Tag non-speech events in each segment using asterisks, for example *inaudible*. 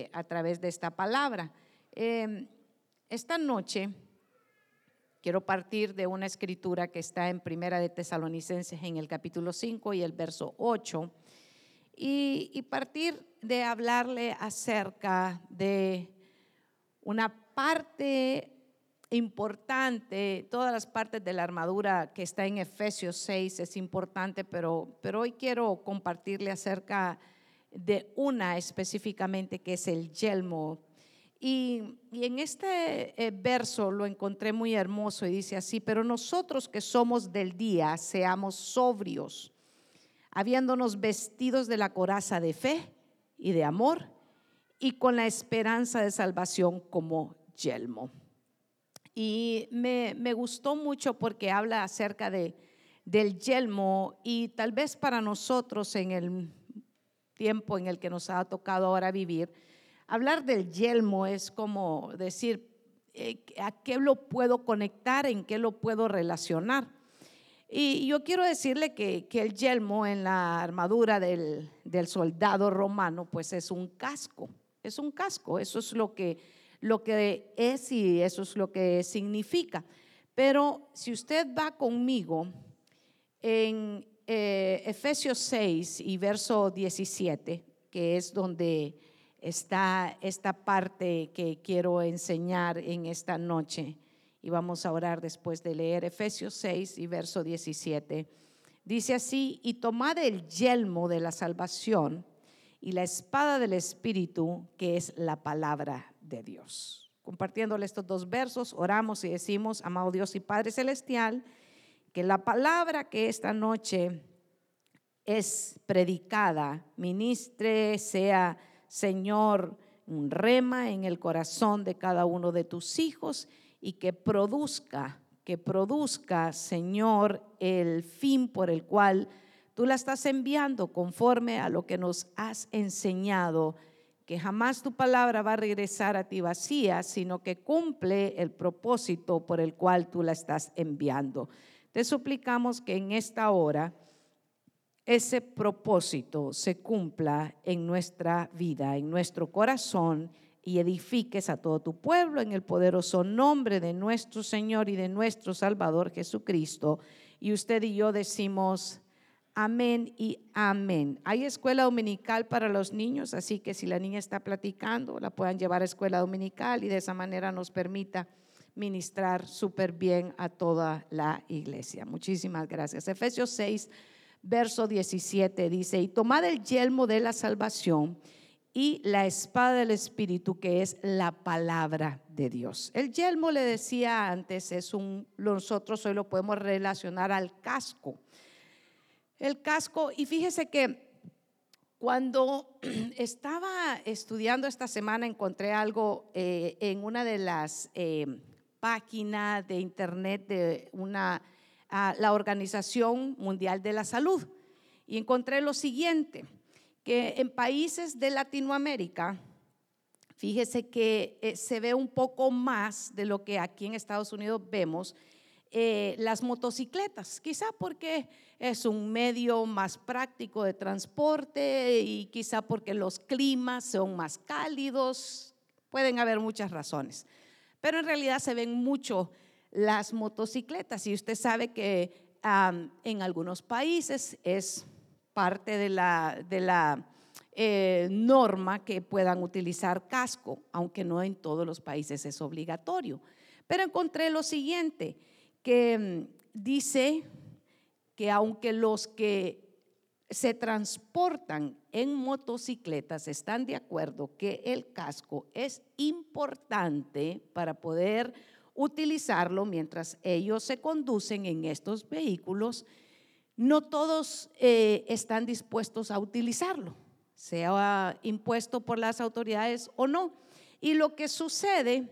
eh, a través de esta palabra. Em, esta noche quiero partir de una escritura que está en Primera de Tesalonicenses en el capítulo 5 y el verso 8 y, partir de hablarle acerca de una parte importante, todas las partes de la armadura que está en Efesios 6 es importante, pero, pero hoy quiero compartirle acerca de una específicamente que es el yelmo. Y, y en este eh, verso lo encontré muy hermoso y dice así, pero nosotros que somos del día, seamos sobrios, habiéndonos vestidos de la coraza de fe y de amor y con la esperanza de salvación como yelmo. Y me, gustó mucho porque habla acerca de, del yelmo y tal vez para nosotros en el tiempo en el que nos ha tocado ahora vivir, hablar del yelmo es como decir, eh, ¿a qué lo puedo conectar? ¿En qué lo puedo relacionar? Y yo quiero decirle que, que el yelmo en la armadura del, del, soldado romano, pues es un casco, es un casco, eso es lo que lo que es y eso es lo que significa. Pero si usted va conmigo en eh, Efesios 6 y verso 17, que es donde está esta parte que quiero enseñar en esta noche, y vamos a orar después de leer Efesios 6 y verso 17. Dice así, y tomad el yelmo de la salvación y la espada del Espíritu, que es la palabra de Dios. Compartiéndole estos dos versos, oramos y decimos, amado Dios y Padre Celestial, que la palabra que esta noche es predicada, ministre, sea Señor, un rema en el corazón de cada uno de tus hijos y que produzca, que produzca, Señor, el fin por el cual tú la estás enviando conforme a lo que nos has enseñado que jamás tu palabra va a regresar a ti vacía, sino que cumple el propósito por el cual tú la estás enviando. Te suplicamos que en esta hora ese propósito se cumpla en nuestra vida, en nuestro corazón y edifiques a todo tu pueblo en el poderoso nombre de nuestro Señor y de nuestro Salvador Jesucristo. Y usted y yo decimos, Amén y amén. Hay escuela dominical para los niños, así que si la niña está platicando, la puedan llevar a escuela dominical y de esa manera nos permita ministrar súper bien a toda la iglesia. Muchísimas gracias. Efesios 6, verso 17 dice, y tomad el yelmo de la salvación y la espada del Espíritu, que es la palabra de Dios. El yelmo, le decía antes, es un, nosotros hoy lo podemos relacionar al casco el casco. Y fíjese que cuando *clears throat* estaba estudiando esta semana encontré algo eh, en una de las eh, páginas de internet de una, ah, la Organización Mundial de la Salud. Y encontré lo siguiente, que en países de Latinoamérica, fíjese que eh, se ve un poco más de lo que aquí en Estados Unidos vemos, las motocicletas, quizá porque es un medio más práctico de transporte y quizá porque los climas son más cálidos, pueden haber muchas razones. Pero en realidad se ven mucho las motocicletas y usted sabe que en algunos países es parte de la, de la eh, norma que puedan utilizar casco, aunque no en todos los países es obligatorio. Pero encontré lo siguiente, que mm, dice que aunque los que se transportan en motocicletas están de acuerdo que el casco es importante para poder utilizarlo mientras ellos se conducen en estos vehículos, no todos eh, están dispuestos a utilizarlo, sea impuesto por las autoridades o no. Y lo que sucede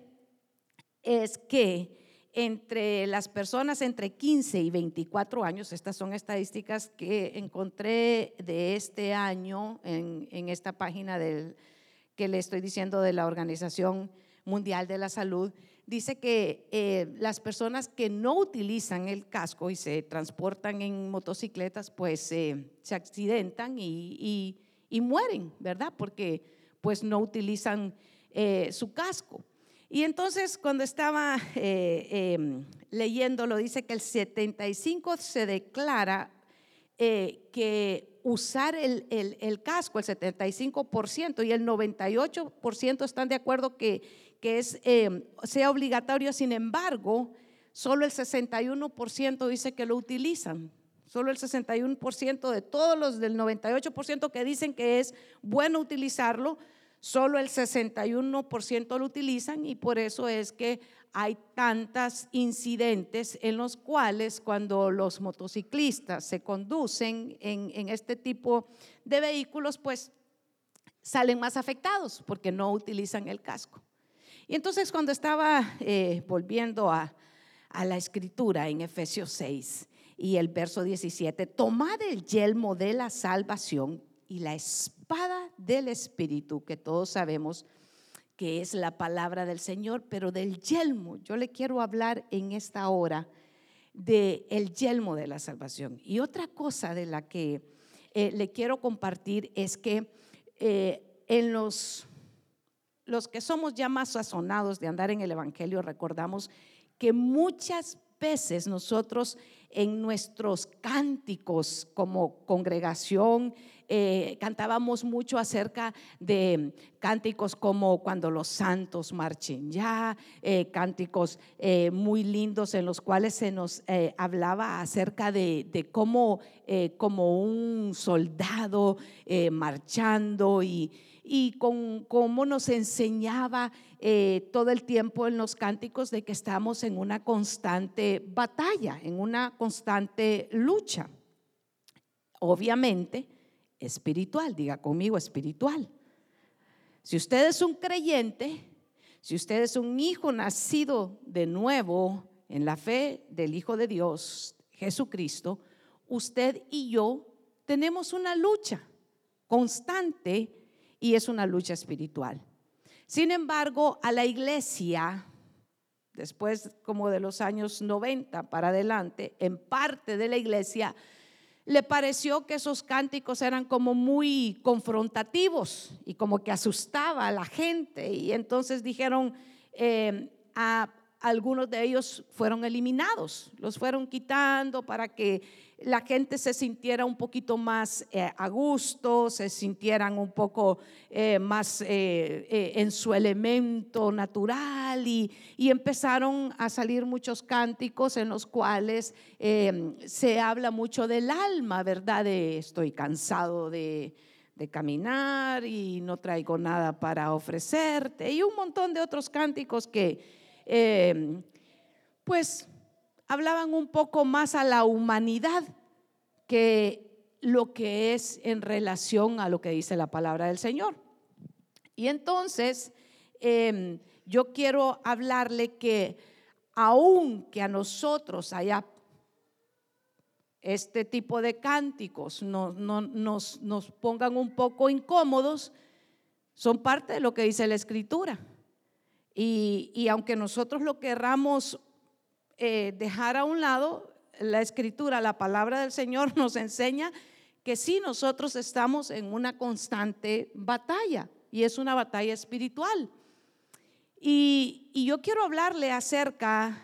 es que entre las personas entre 15 y 24 años, estas son estadísticas que encontré de este año en, esta página del, que le estoy diciendo de la Organización Mundial de la Salud, dice que eh, las personas que no utilizan el casco y se transportan en motocicletas, pues eh, se accidentan y, mueren, ¿verdad? Porque pues no utilizan eh, su casco. Y entonces cuando estaba *laughs* eh, em, leyéndolo, dice que el 75 se declara eh, que usar el, el, casco, el 75%, y el 98% están de acuerdo que, que es, em, sea obligatorio, sin embargo, solo el 61% dice que lo utilizan. Solo el 61% de todos los del 98% que dicen que es bueno utilizarlo, Solo el 61% lo utilizan y por eso es que hay tantos incidentes en los cuales cuando los motociclistas se conducen en, este tipo de vehículos, pues salen más afectados porque no utilizan el casco. Y entonces cuando estaba eh, volviendo a, a la escritura en Efesios 6 y el verso 17, tomad el yelmo de la salvación y la espada del Espíritu, que todos sabemos que es la palabra del Señor, pero del yelmo. Yo le quiero hablar en esta hora del el yelmo de la salvación. Y otra cosa de la que eh, le quiero compartir es que eh, en los, los que somos ya más sazonados de andar en el Evangelio, recordamos que muchas veces nosotros en nuestros cánticos como congregación, eh, cantábamos mucho acerca de cánticos como cuando los santos marchen ya, eh, cánticos eh, muy lindos en los cuales se nos hablaba acerca de, cómo como un soldado marchando y, y con cómo nos enseñaba todo el tiempo en los cánticos de que estamos en una constante batalla, en una constante lucha. Obviamente, espiritual, diga conmigo espiritual. Si usted es un creyente, si usted es un hijo nacido de nuevo en la fe del Hijo de Dios, Jesucristo, usted y yo tenemos una lucha constante y es una lucha espiritual. Sin embargo, a la iglesia, después como de los años 90 para adelante, en parte de la iglesia, le pareció que esos cánticos eran como muy confrontativos y como que asustaba a la gente. Y entonces dijeron, eh, a algunos de ellos fueron eliminados, los fueron quitando para que la gente se sintiera un poquito más eh, a gusto, se sintieran un poco eh, más eh, en su elemento natural y, empezaron a salir muchos cánticos en los cuales se habla mucho del alma, ¿verdad? De estoy cansado de, de caminar y no traigo nada para ofrecerte y un montón de otros cánticos que pues hablaban un poco más a la humanidad que lo que es en relación a lo que dice la palabra del Señor. Y entonces em, yo quiero hablarle que aun que a nosotros haya este tipo de cánticos no, nos, nos pongan un poco incómodos, son parte de lo que dice la escritura. Y, y aunque nosotros lo querramos eh, dejar a un lado, la escritura, la palabra del Señor *laughs* nos enseña que sí, nosotros estamos en una constante batalla y es una batalla espiritual. Y, y yo quiero hablarle acerca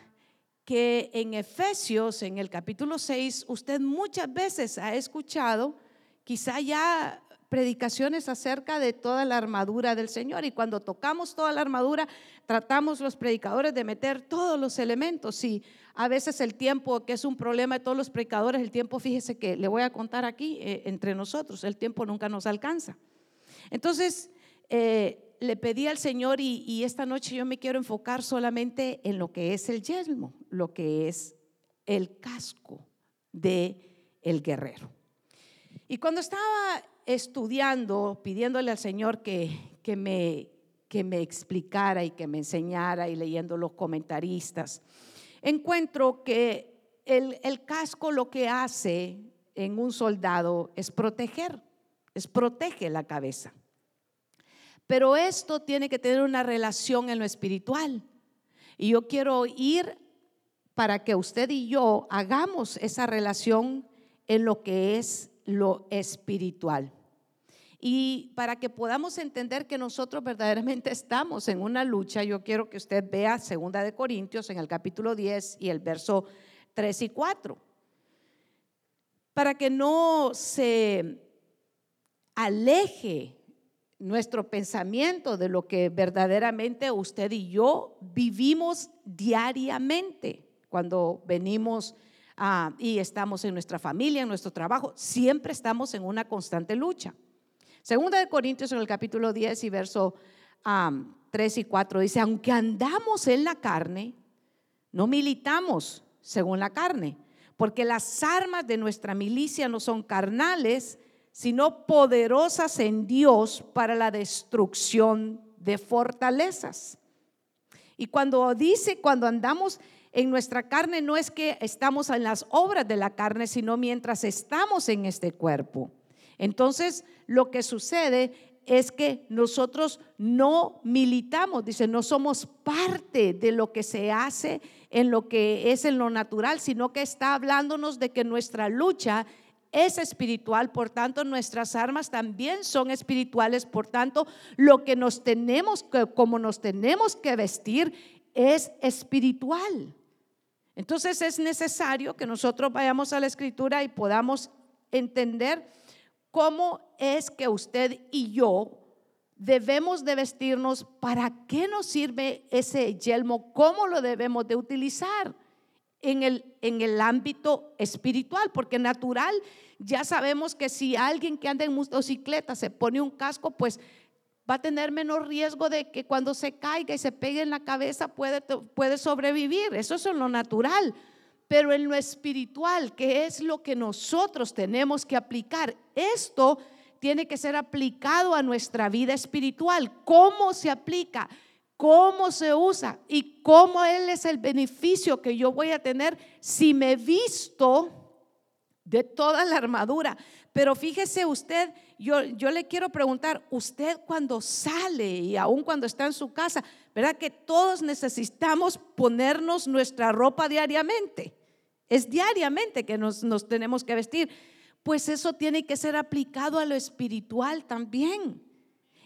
que en Efesios, en el capítulo 6, usted muchas veces ha escuchado, quizá ya predicaciones acerca de toda la armadura del Señor. Y cuando tocamos toda la armadura, tratamos los predicadores de meter todos los elementos. Y a veces el tiempo, que es un problema de todos los predicadores, el tiempo, fíjese que le voy a contar aquí eh, entre nosotros, el tiempo nunca nos alcanza. Entonces, eh, le pedí al Señor y, y, esta noche yo me quiero enfocar solamente en lo que es el yelmo, lo que es el casco de el guerrero. Y cuando estaba estudiando, pidiéndole al Señor que, que, me, que me explicara y que me enseñara y leyendo los comentaristas, encuentro que el, el casco lo que hace en un soldado es proteger, es protege la cabeza. Pero esto tiene que tener una relación en lo espiritual. Y yo quiero ir para que usted y yo hagamos esa relación en lo que es lo espiritual. Y para que podamos entender que nosotros verdaderamente estamos en una lucha, yo quiero que usted vea Segunda de Corintios en el capítulo 10 y el verso 3 y 4. Para que no se aleje nuestro pensamiento de lo que verdaderamente usted y yo vivimos diariamente cuando venimos y estamos en nuestra familia, en nuestro trabajo, siempre estamos en una constante lucha. Segunda de Corintios en el capítulo 10 y verso 3 y 4 dice, aunque andamos en la carne, no militamos según la carne, porque las armas de nuestra milicia no son carnales, sino poderosas en Dios para la destrucción de fortalezas. Y cuando dice, cuando andamos en nuestra carne, no es que estamos en las obras de la carne, sino mientras estamos en este cuerpo. Entonces, lo que sucede es que nosotros no militamos, dice, no somos parte de lo que se hace en lo que es en lo natural, sino que está hablándonos de que nuestra lucha es espiritual, por tanto nuestras armas también son espirituales, por tanto lo que nos tenemos que, como nos tenemos que vestir es espiritual. Entonces es necesario que nosotros vayamos a la escritura y podamos entender cómo es que usted y yo debemos de vestirnos, para qué nos sirve ese yelmo, cómo lo debemos de utilizar en el, en el ámbito espiritual, porque natural ya sabemos que si alguien que anda en motocicleta se pone un casco, pues va a tener menos riesgo de que cuando se caiga y se pegue en la cabeza puede, puede sobrevivir. Eso es en lo natural pero en lo espiritual, que es lo que nosotros tenemos que aplicar. Esto tiene que ser aplicado a nuestra vida espiritual. ¿Cómo se aplica? ¿Cómo se usa? ¿Y cómo es el beneficio que yo voy a tener si me visto de toda la armadura? Pero fíjese usted, yo, yo le quiero preguntar, usted cuando sale y aún cuando está en su casa, ¿verdad que todos necesitamos ponernos nuestra ropa diariamente? Es diariamente que nos, nos tenemos que vestir. Pues eso tiene que ser aplicado a lo espiritual también.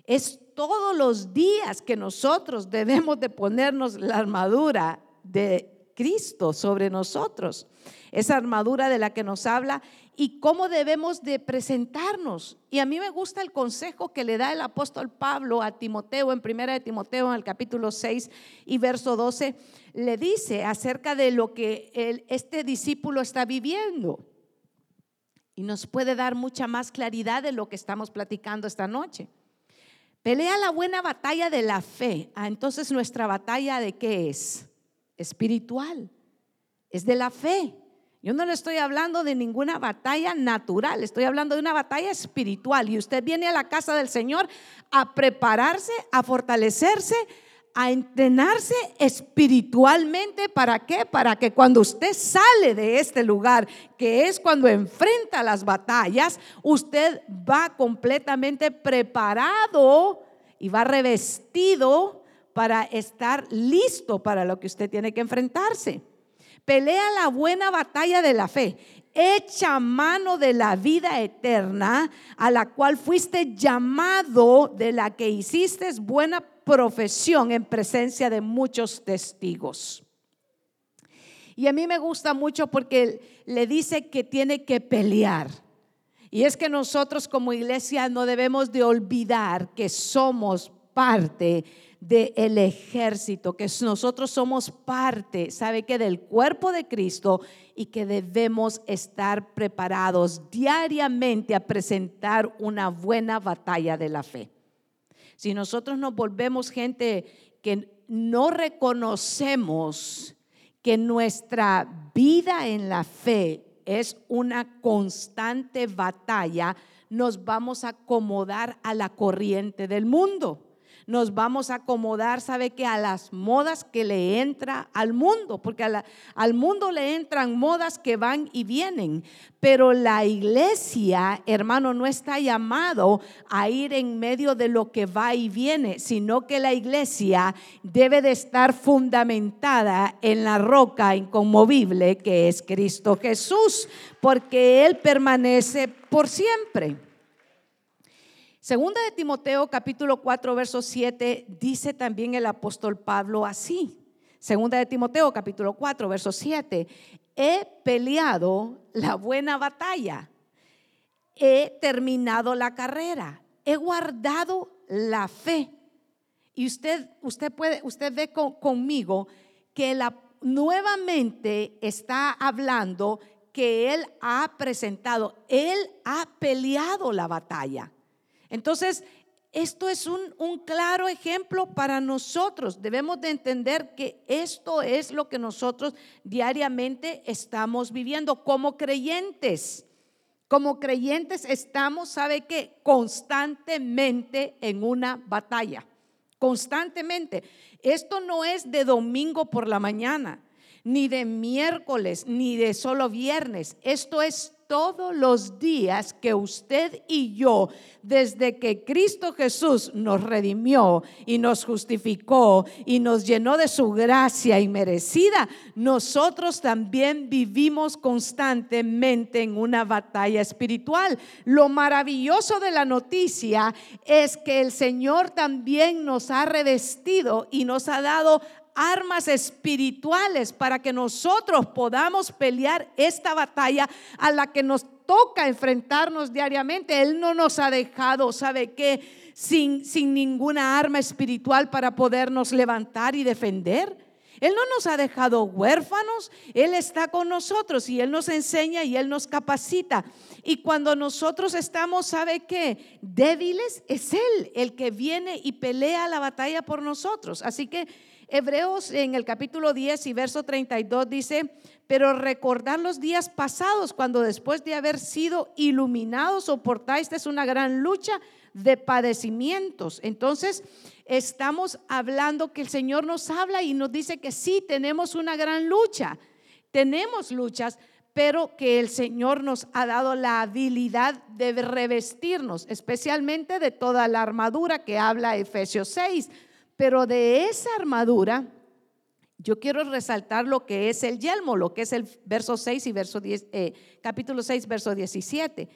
Es todos los días que nosotros debemos de ponernos la armadura de Cristo sobre nosotros. Esa armadura de la que nos habla y cómo debemos de presentarnos. Y a mí me gusta el consejo que le da el apóstol Pablo a Timoteo en primera de Timoteo en el capítulo 6 y verso 12, le dice acerca de lo que este discípulo está viviendo. Y nos puede dar mucha más claridad de lo que estamos platicando esta noche. Pelea la buena batalla de la fe. Ah, entonces nuestra batalla de qué es? Espiritual. Es de la fe. Yo no le estoy hablando de ninguna batalla natural, estoy hablando de una batalla espiritual. Y usted viene a la casa del Señor a prepararse, a fortalecerse, a entrenarse espiritualmente. ¿Para qué? Para que cuando usted sale de este lugar, que es cuando enfrenta las batallas, usted va completamente preparado y va revestido para estar listo para lo que usted tiene que enfrentarse. Pelea la buena batalla de la fe. Echa mano de la vida eterna a la cual fuiste llamado, de la que hiciste buena profesión en presencia de muchos testigos. Y a mí me gusta mucho porque le dice que tiene que pelear. Y es que nosotros como iglesia no debemos de olvidar que somos parte del ejército, que nosotros somos parte, ¿sabe que Del cuerpo de Cristo y que debemos estar preparados diariamente a presentar una buena batalla de la fe. Si nosotros nos volvemos gente que no reconocemos que nuestra vida en la fe es una constante batalla, nos vamos a acomodar a la corriente del mundo nos vamos a acomodar, sabe que a las modas que le entra al mundo, porque al mundo le entran modas que van y vienen, pero la iglesia, hermano, no está llamado a ir en medio de lo que va y viene, sino que la iglesia debe de estar fundamentada en la roca inconmovible que es Cristo Jesús, porque Él permanece por siempre. Segunda de Timoteo capítulo 4 verso 7 dice también el apóstol Pablo así. Segunda de Timoteo capítulo 4 verso 7. He peleado la buena batalla. He terminado la carrera. He guardado la fe. Y usted, usted puede, usted ve conmigo que la, nuevamente está hablando que él ha presentado, él ha peleado la batalla. Entonces, esto es un, un, claro ejemplo para nosotros. Debemos de entender que esto es lo que nosotros diariamente estamos viviendo como creyentes. Como creyentes estamos, ¿sabe qué? Constantemente en una batalla. Constantemente. Esto no es de domingo por la mañana, ni de miércoles, ni de solo viernes. Esto es todos los días que usted y yo, desde que Cristo Jesús nos redimió y nos justificó y nos llenó de su gracia inmerecida, nosotros también vivimos constantemente en una batalla espiritual. Lo maravilloso de la noticia es que el Señor también nos ha revestido y nos ha dado armas espirituales para que nosotros podamos pelear esta batalla a la que nos toca enfrentarnos diariamente. Él no nos ha dejado, ¿sabe qué? Sin, sin ninguna arma espiritual para podernos levantar y defender. Él no nos ha dejado huérfanos, Él está con nosotros y Él nos enseña y Él nos capacita. Y cuando nosotros estamos, ¿sabe qué? Débiles, es Él el que viene y pelea la batalla por nosotros. Así que Hebreos en el capítulo 10 y verso 32 dice, pero recordar los días pasados cuando después de haber sido iluminados soportasteis una gran lucha de padecimientos. Entonces, estamos hablando que el Señor nos habla y nos dice que sí, tenemos una gran lucha, tenemos luchas, pero que el Señor nos ha dado la habilidad de revestirnos, especialmente de toda la armadura que habla Efesios 6 pero de esa armadura, yo quiero resaltar lo que es el yelmo, lo que es el verso 6 y verso 10, eh, capítulo 6, verso 17.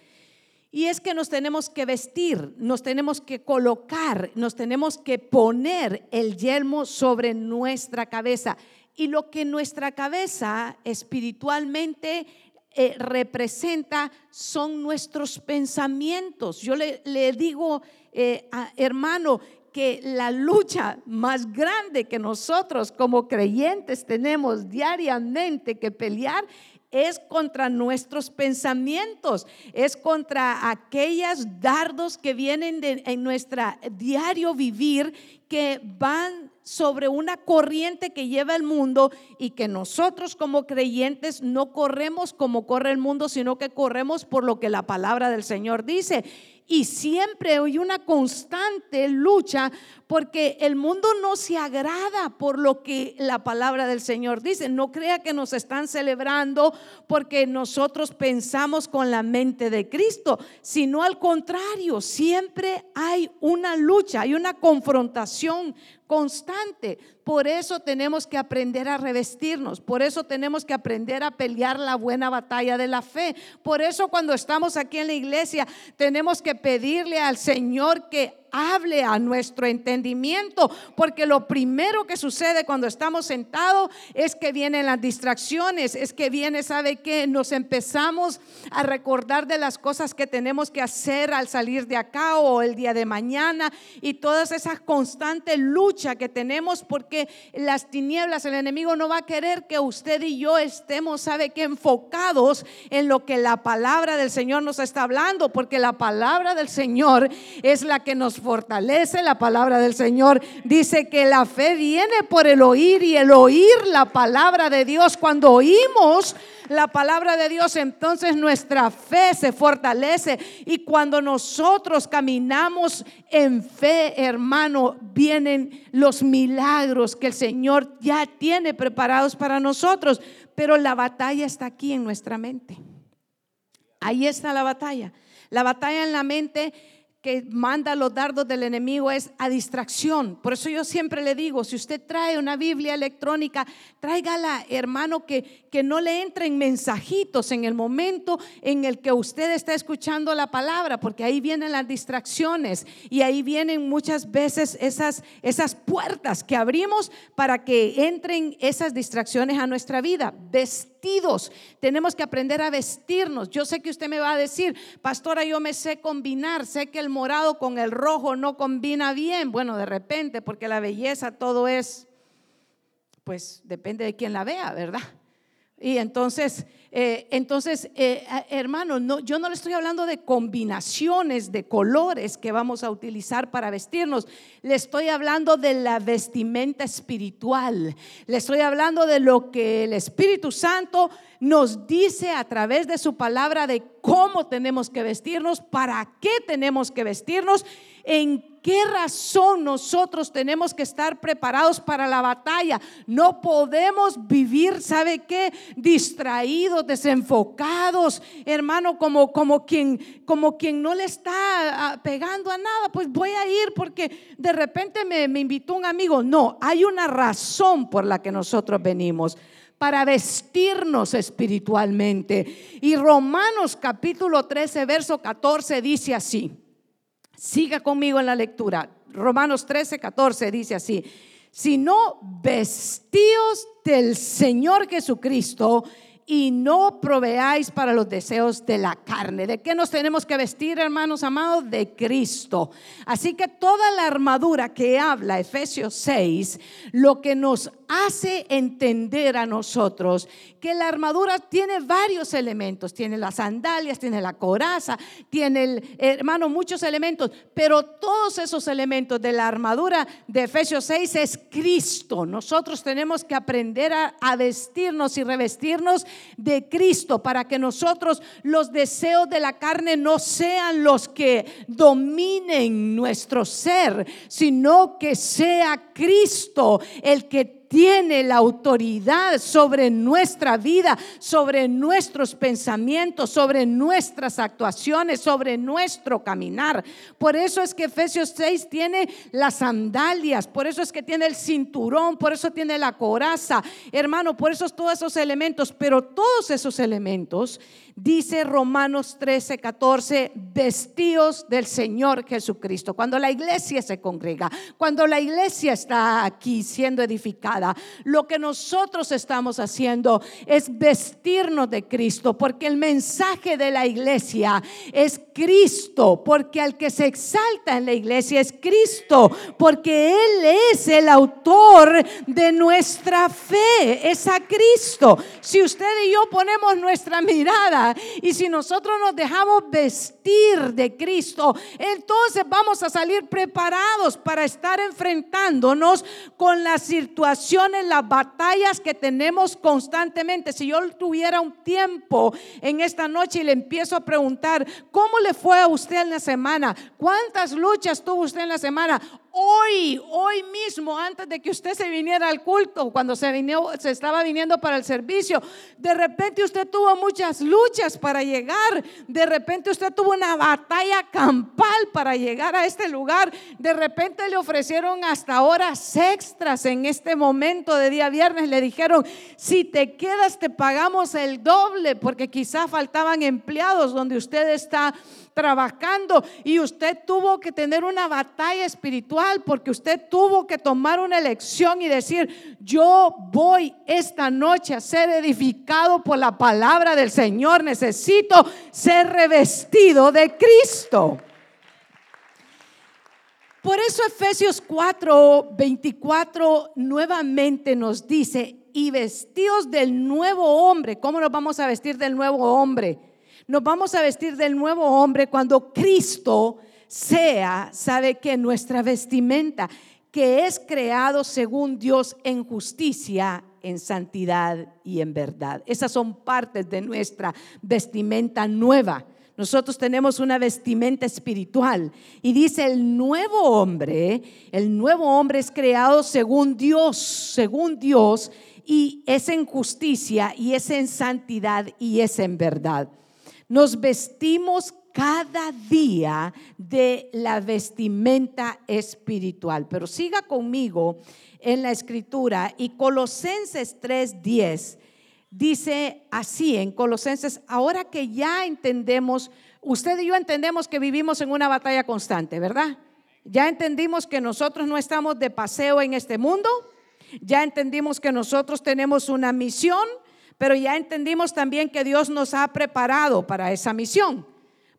Y es que nos tenemos que vestir, nos tenemos que colocar, nos tenemos que poner el yelmo sobre nuestra cabeza. Y lo que nuestra cabeza espiritualmente eh, representa son nuestros pensamientos. Yo le, digo, eh, hermano, que la lucha más grande que nosotros como creyentes tenemos diariamente que pelear es contra nuestros pensamientos, es contra aquellas dardos que vienen en nuestra diario vivir que van sobre una corriente que lleva el mundo y que nosotros como creyentes no corremos como corre el mundo, sino que corremos por lo que la palabra del Señor dice y siempre hay una constante lucha porque el mundo no se agrada por lo que la palabra del Señor dice. No crea que nos están celebrando porque nosotros pensamos con la mente de Cristo, sino al contrario, siempre hay una lucha, hay una confrontación constante. Por eso tenemos que aprender a revestirnos, por eso tenemos que aprender a pelear la buena batalla de la fe. Por eso cuando estamos aquí en la iglesia tenemos que pedirle al Señor que hable a nuestro entendimiento, porque lo primero que sucede cuando estamos sentados es que vienen las distracciones, es que viene, ¿sabe que Nos empezamos a recordar de las cosas que tenemos que hacer al salir de acá o el día de mañana y todas esas constantes lucha que tenemos porque las tinieblas, el enemigo no va a querer que usted y yo estemos, ¿sabe que Enfocados en lo que la palabra del Señor nos está hablando, porque la palabra del Señor es la que nos fortalece la palabra del Señor. Dice que la fe viene por el oír y el oír la palabra de Dios. Cuando oímos la palabra de Dios, entonces nuestra fe se fortalece. Y cuando nosotros caminamos en fe, hermano, vienen los milagros que el Señor ya tiene preparados para nosotros. Pero la batalla está aquí en nuestra mente. Ahí está la batalla. La batalla en la mente que manda los dardos del enemigo es a distracción. Por eso yo siempre le digo, si usted trae una Biblia electrónica, tráigala, hermano, que, que no le entren mensajitos en el momento en el que usted está escuchando la palabra, porque ahí vienen las distracciones y ahí vienen muchas veces esas, esas puertas que abrimos para que entren esas distracciones a nuestra vida. Tenemos que aprender a vestirnos. Yo sé que usted me va a decir, pastora, yo me sé combinar, sé que el morado con el rojo no combina bien. Bueno, de repente, porque la belleza todo es, pues depende de quién la vea, ¿verdad? Y entonces, eh, entonces eh, hermano, no, yo no le estoy hablando de combinaciones de colores que vamos a utilizar para vestirnos. Le estoy hablando de la vestimenta espiritual. Le estoy hablando de lo que el Espíritu Santo nos dice a través de su palabra de cómo tenemos que vestirnos, para qué tenemos que vestirnos, en qué razón nosotros tenemos que estar preparados para la batalla. No podemos vivir, ¿sabe qué? Distraídos, desenfocados, hermano, como, como, quien, como quien no le está ah, pegando a nada. Pues voy a ir porque de repente me, me invitó un amigo. No, hay una razón por la que nosotros venimos para vestirnos espiritualmente. Y Romanos capítulo 13, verso 14 dice así. Siga conmigo en la lectura. Romanos 13, 14 dice así. Sino vestíos del Señor Jesucristo y no proveáis para los deseos de la carne. ¿De qué nos tenemos que vestir, hermanos amados? De Cristo. Así que toda la armadura que habla Efesios 6, lo que nos hace entender a nosotros que la armadura tiene varios elementos. Tiene las sandalias, tiene la coraza, tiene, el, hermano, muchos elementos. Pero todos esos elementos de la armadura de Efesios 6 es Cristo. Nosotros tenemos que aprender a, a vestirnos y revestirnos de Cristo para que nosotros los deseos de la carne no sean los que dominen nuestro ser, sino que sea Cristo el que tiene la autoridad sobre nuestra vida, sobre nuestros pensamientos, sobre nuestras actuaciones, sobre nuestro caminar. Por eso es que Efesios 6 tiene las sandalias, por eso es que tiene el cinturón, por eso tiene la coraza, hermano, por eso todos esos elementos, pero todos esos elementos Dice Romanos 13, 14, vestíos del Señor Jesucristo. Cuando la iglesia se congrega, cuando la iglesia está aquí siendo edificada, lo que nosotros estamos haciendo es vestirnos de Cristo, porque el mensaje de la iglesia es Cristo, porque al que se exalta en la iglesia es Cristo, porque Él es el autor de nuestra fe, es a Cristo. Si usted y yo ponemos nuestra mirada, y si nosotros nos dejamos vestir de Cristo, entonces vamos a salir preparados para estar enfrentándonos con las situaciones, las batallas que tenemos constantemente. Si yo tuviera un tiempo en esta noche y le empiezo a preguntar, ¿cómo le fue a usted en la semana? ¿Cuántas luchas tuvo usted en la semana? Hoy, hoy mismo, antes de que usted se viniera al culto, cuando se, se estaba viniendo para el servicio, de repente usted tuvo muchas luchas para llegar, de repente usted tuvo una batalla campal para llegar a este lugar, de repente le ofrecieron hasta horas extras en este momento de día viernes, le dijeron, si te quedas te pagamos el doble, porque quizá faltaban empleados donde usted está trabajando y usted tuvo que tener una batalla espiritual porque usted tuvo que tomar una elección y decir, yo voy esta noche a ser edificado por la palabra del Señor, necesito ser revestido de Cristo. Por eso Efesios 4, 24 nuevamente nos dice, y vestidos del nuevo hombre. ¿Cómo nos vamos a vestir del nuevo hombre? Nos vamos a vestir del nuevo hombre cuando Cristo sea, sabe que nuestra vestimenta, que es creado según Dios en justicia, en santidad y en verdad. Esas son partes de nuestra vestimenta nueva. Nosotros tenemos una vestimenta espiritual y dice el nuevo hombre, el nuevo hombre es creado según Dios, según Dios y es en justicia y es en santidad y es en verdad. Nos vestimos cada día de la vestimenta espiritual. Pero siga conmigo en la escritura y Colosenses 3:10 dice así en Colosenses, ahora que ya entendemos, usted y yo entendemos que vivimos en una batalla constante, ¿verdad? Ya entendimos que nosotros no estamos de paseo en este mundo, ya entendimos que nosotros tenemos una misión, pero ya entendimos también que Dios nos ha preparado para esa misión.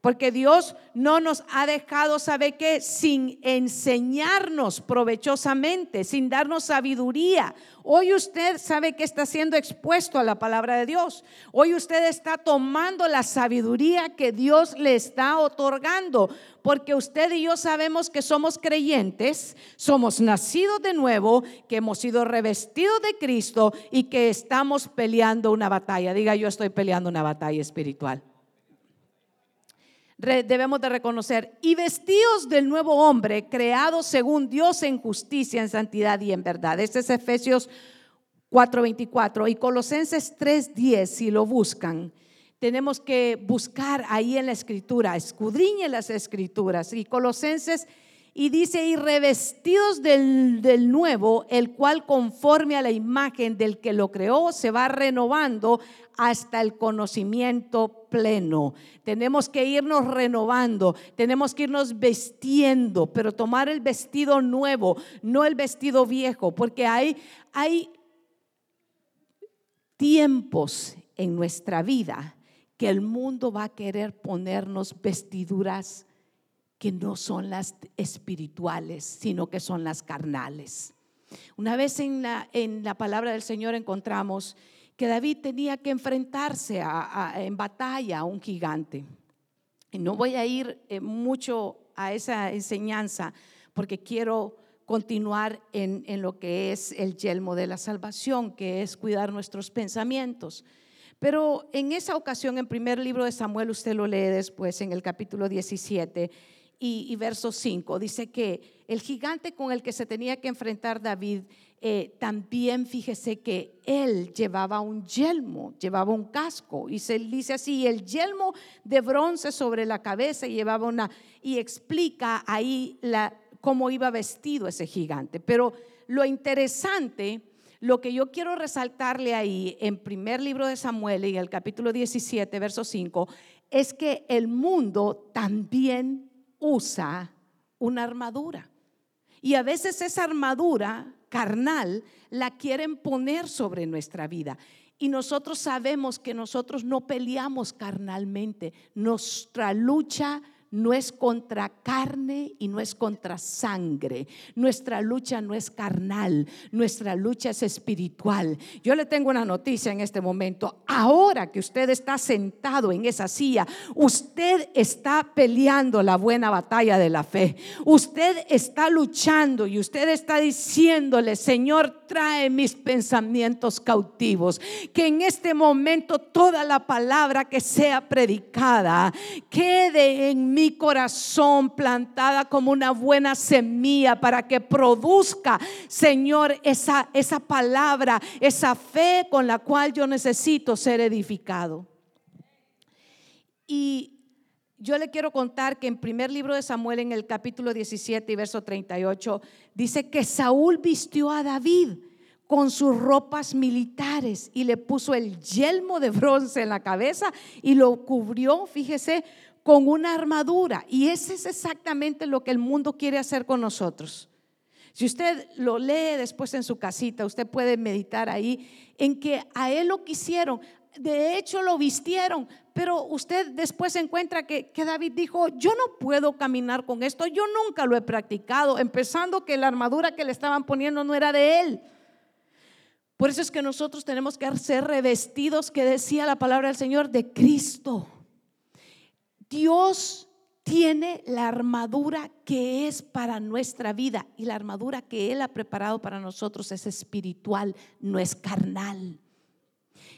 Porque Dios no nos ha dejado, saber que sin enseñarnos provechosamente, sin darnos sabiduría. Hoy usted sabe que está siendo expuesto a la palabra de Dios. Hoy usted está tomando la sabiduría que Dios le está otorgando. Porque usted y yo sabemos que somos creyentes, somos nacidos de nuevo, que hemos sido revestidos de Cristo y que estamos peleando una batalla. Diga, yo estoy peleando una batalla espiritual debemos de reconocer, y vestidos del nuevo hombre, creado según Dios en justicia, en santidad y en verdad. Este es Efesios 4:24 y Colosenses 3:10, si lo buscan. Tenemos que buscar ahí en la escritura, escudriñe las escrituras. Y Colosenses y dice, y revestidos del, del, nuevo, el cual conforme a la imagen del que lo creó, se va renovando hasta el conocimiento pleno. Tenemos que irnos renovando, tenemos que irnos vestiendo, pero tomar el vestido nuevo, no el vestido viejo, porque hay, hay tiempos en nuestra vida que el mundo va a querer ponernos vestiduras que no son las espirituales, sino que son las carnales. Una vez en la, en la palabra del Señor encontramos que David tenía que enfrentarse en batalla a un gigante. Y no voy a ir eh, mucho a esa enseñanza porque quiero continuar en, en, lo que es el yelmo de la salvación, que es cuidar nuestros pensamientos. Pero en esa ocasión, en primer libro de Samuel, usted lo lee después en el capítulo 17, y, verso 5. Dice que el gigante con el que se tenía que enfrentar David, eh, también fíjese que él llevaba un yelmo, llevaba un casco. Y se dice así, el yelmo de bronce sobre la cabeza llevaba una, y explica ahí la, cómo iba vestido ese gigante. Pero lo interesante... Lo que yo quiero resaltarle ahí en primer libro de Samuel, y el capítulo 17, verso 5, es que el mundo también usa una armadura. Y a veces esa armadura carnal la quieren poner sobre nuestra vida. Y nosotros sabemos que nosotros no peleamos carnalmente. Nuestra lucha no es contra carne y no es contra sangre. Nuestra lucha no es carnal, nuestra lucha es espiritual. Yo le tengo una noticia en este momento. Ahora que usted está sentado en esa silla, usted está peleando la buena batalla de la fe. Usted está luchando y usted está diciéndole, Señor, trae mis pensamientos cautivos. Que en este momento toda la palabra que sea predicada quede en mí corazón plantada como una buena semilla para que produzca, Señor, esa, esa palabra, esa fe con la cual yo necesito ser edificado. Y yo le quiero contar que en primer libro de Samuel, en el capítulo 17 y verso 38, dice que Saúl vistió a David con sus ropas militares y le puso el yelmo de bronce en la cabeza y lo cubrió, fíjese, con una armadura. Y ese es exactamente lo que el mundo quiere hacer con nosotros. Si usted lo lee después en su casita, usted puede meditar ahí en que a él lo quisieron. De hecho, lo vistieron, pero usted después encuentra que, que, David dijo, yo no puedo caminar con esto, yo nunca lo he practicado, empezando que la armadura que le estaban poniendo no era de él. Por eso es que nosotros tenemos que ser revestidos, que decía la palabra del Señor, de Cristo. Dios tiene la armadura que es para nuestra vida y la armadura que Él ha preparado para nosotros es espiritual, no es carnal.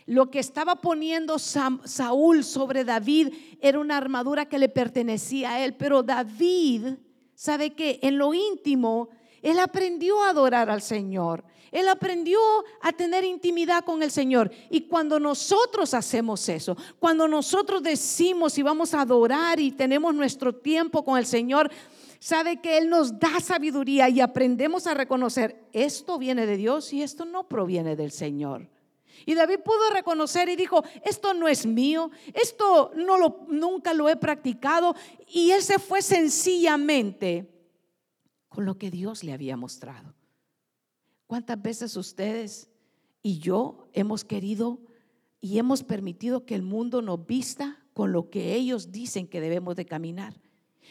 Lo que estaba poniendo Saúl sobre David era una armadura que le pertenecía a él, pero David sabe que en lo íntimo Él aprendió a adorar al Señor. Él aprendió a tener intimidad con el Señor. Y cuando nosotros hacemos eso, cuando nosotros decimos y vamos a adorar y tenemos nuestro tiempo con el Señor, sabe que Él nos da sabiduría y aprendemos a reconocer, esto viene de Dios y esto no proviene del Señor. Y David pudo reconocer y dijo, esto no es mío, esto no lo, nunca lo he practicado. Y él se fue sencillamente con lo que Dios le había mostrado. ¿Cuántas veces ustedes y yo hemos querido y hemos permitido que el mundo nos vista con lo que ellos dicen que debemos de caminar?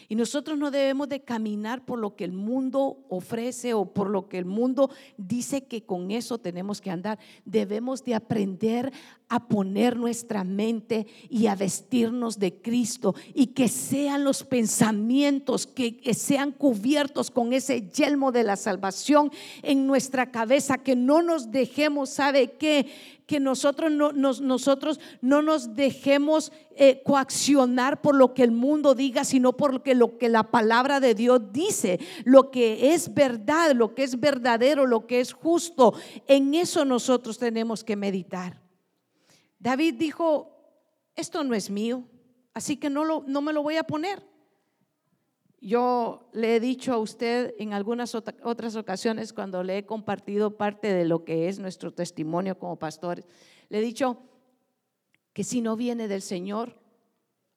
Y nosotros no debemos de caminar por lo que el mundo ofrece o por lo que el mundo dice que con eso tenemos que andar. Debemos de aprender a poner nuestra mente y a vestirnos de Cristo y que sean los pensamientos que sean cubiertos con ese yelmo de la salvación en nuestra cabeza, que no nos dejemos, ¿sabe qué? Que nosotros no nos, nosotros no nos dejemos eh, coaccionar por lo que el mundo diga, sino por lo que, lo que la palabra de Dios dice, lo que es verdad, lo que es verdadero, lo que es justo. En eso nosotros tenemos que meditar. David dijo, esto no es mío, así que no, lo, no me lo voy a poner. Yo le he dicho a usted en algunas otras ocasiones cuando le he compartido parte de lo que es nuestro testimonio como pastores, le he dicho que si no viene del Señor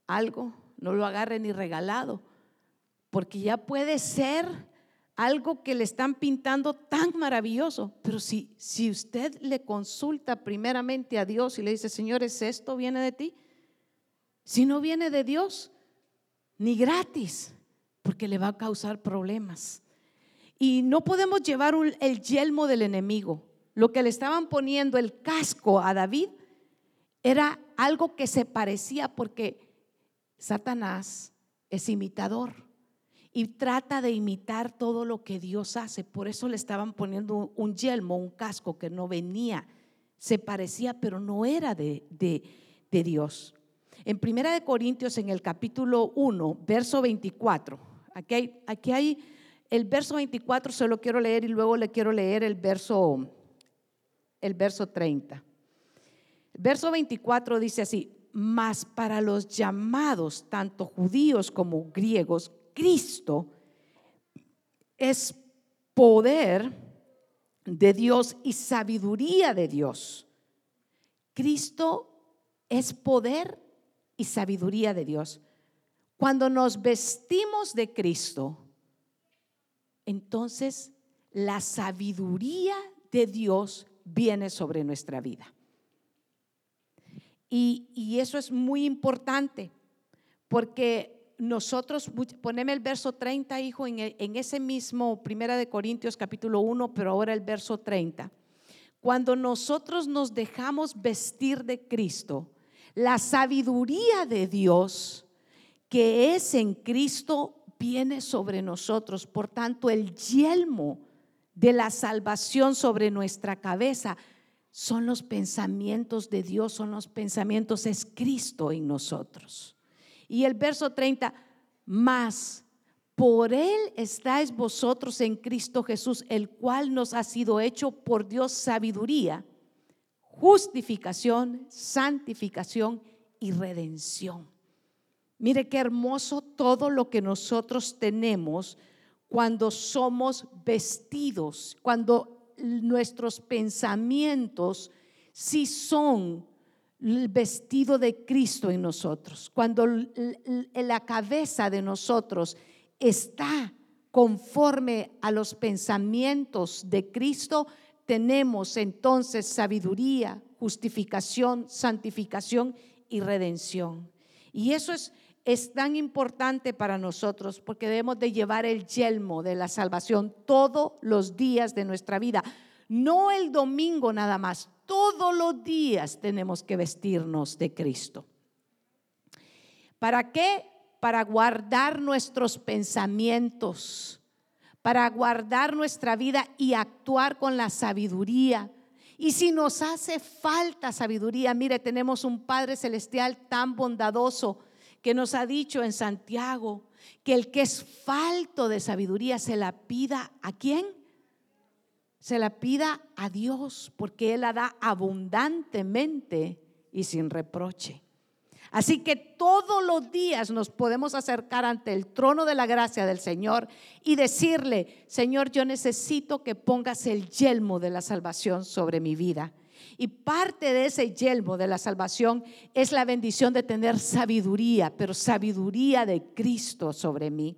algo, no lo agarre ni regalado, porque ya puede ser algo que le están pintando tan maravilloso, pero si, si usted le consulta primeramente a Dios y le dice, Señor, ¿es esto viene de ti? Si no viene de Dios, ni gratis porque le va a causar problemas. Y no podemos llevar el yelmo del enemigo. Lo que le estaban poniendo el casco a David era algo que se parecía porque Satanás es imitador y trata de imitar todo lo que Dios hace. Por eso le estaban poniendo un yelmo, un casco que no venía, se parecía, pero no era de, Dios. En Primera de Corintios, en el capítulo 1, verso 24, Aquí hay, el verso 24, se lo quiero leer y luego le quiero leer el verso, el verso 30. El verso 24 dice así, mas para los llamados, tanto judíos como griegos, Cristo es poder de Dios y sabiduría de Dios. Cristo es poder y sabiduría de Dios. Cuando nos vestimos de Cristo, entonces la sabiduría de Dios viene sobre nuestra vida. Y, eso es muy importante, porque nosotros, poneme el verso 30, hijo, en, en ese mismo Primera de Corintios capítulo 1, pero ahora el verso 30. Cuando nosotros nos dejamos vestir de Cristo, la sabiduría de Dios que es en Cristo viene sobre nosotros. Por tanto, el yelmo de la salvación sobre nuestra cabeza son los pensamientos de Dios, son los pensamientos, es Cristo en nosotros. Y el verso 30, más por Él estáis vosotros en Cristo Jesús, el cual nos ha sido hecho por Dios sabiduría, justificación, santificación y redención. Mire qué hermoso todo lo que nosotros tenemos cuando somos vestidos, cuando nuestros pensamientos sí son el vestido de Cristo en nosotros, cuando la cabeza de nosotros está conforme a los pensamientos de Cristo, tenemos entonces sabiduría, justificación, santificación y redención. Y eso es es tan importante para nosotros porque debemos de llevar el yelmo de la salvación todos los días de nuestra vida. No el domingo nada más, todos los días tenemos que vestirnos de Cristo. ¿Para qué? Para guardar nuestros pensamientos, para guardar nuestra vida y actuar con la sabiduría. Y si nos hace falta sabiduría, mire, tenemos un Padre Celestial tan bondadoso que nos ha dicho en Santiago que el que es falto de sabiduría se la pida a quién? Se la pida a Dios, porque Él la da abundantemente y sin reproche. Así que todos los días nos podemos acercar ante el trono de la gracia del Señor y decirle, Señor, yo necesito que pongas el yelmo de la salvación sobre mi vida. Y parte de ese yelmo de la salvación es la bendición de tener sabiduría, pero sabiduría de Cristo sobre mí.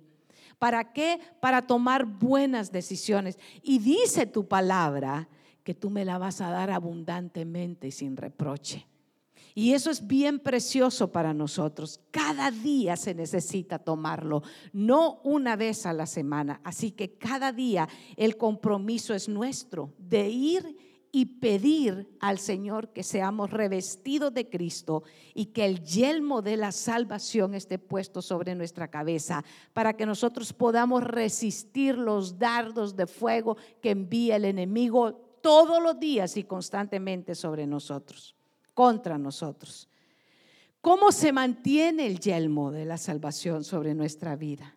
¿Para qué? Para tomar buenas decisiones. Y dice tu palabra que tú me la vas a dar abundantemente y sin reproche. Y eso es bien precioso para nosotros. Cada día se necesita tomarlo, no una vez a la semana. Así que cada día el compromiso es nuestro de ir y pedir al Señor que seamos revestidos de Cristo y que el yelmo de la salvación esté puesto sobre nuestra cabeza para que nosotros podamos resistir los dardos de fuego que envía el enemigo todos los días y constantemente sobre nosotros contra nosotros. ¿Cómo se mantiene el yelmo de la salvación sobre nuestra vida?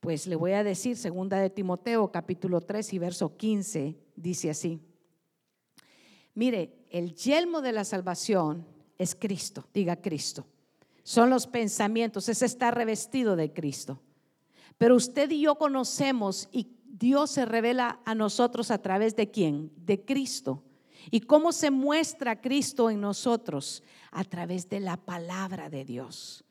Pues le voy a decir, segunda de Timoteo, capítulo 3 y verso 15, dice así. Mire, el yelmo de la salvación es Cristo, diga Cristo. Son los pensamientos, es estar revestido de Cristo. Pero usted y yo conocemos y Dios se revela a nosotros a través de quién? De Cristo. ¿Y cómo se muestra Cristo en nosotros? A través de la palabra de Dios.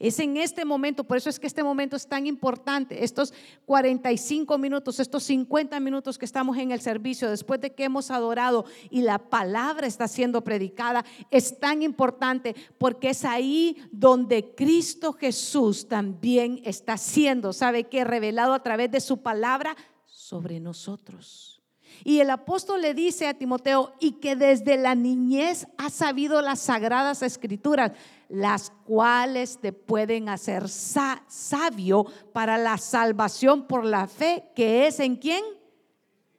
Es en este momento, por eso es que este momento es tan importante, estos 45 minutos, estos 50 minutos que estamos en el servicio, después de que hemos adorado y la palabra está siendo predicada, es tan importante porque es ahí donde Cristo Jesús también está siendo, ¿sabe qué? Revelado a través de su palabra sobre nosotros. Y el apóstol le dice a Timoteo, y que desde la niñez ha sabido las sagradas escrituras, las cuales te pueden hacer sabio para la salvación por la fe que es en quién?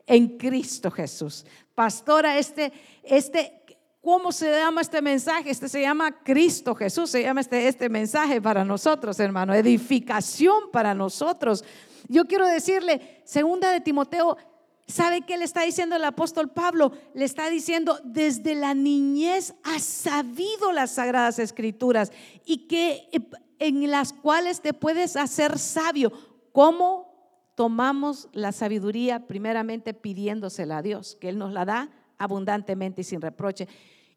En Cristo Jesús. Pastora, este, este, ¿cómo se llama este mensaje? Este se llama Cristo Jesús, se llama este, este mensaje para nosotros, hermano, edificación para nosotros. Yo quiero decirle, segunda de Timoteo ¿Sabe qué le está diciendo el apóstol Pablo? Le está diciendo, desde la niñez has sabido las sagradas escrituras y que eh, en las cuales te puedes hacer sabio. ¿Cómo tomamos la sabiduría? Primeramente pidiéndosela a Dios, que Él nos la da abundantemente y sin reproche.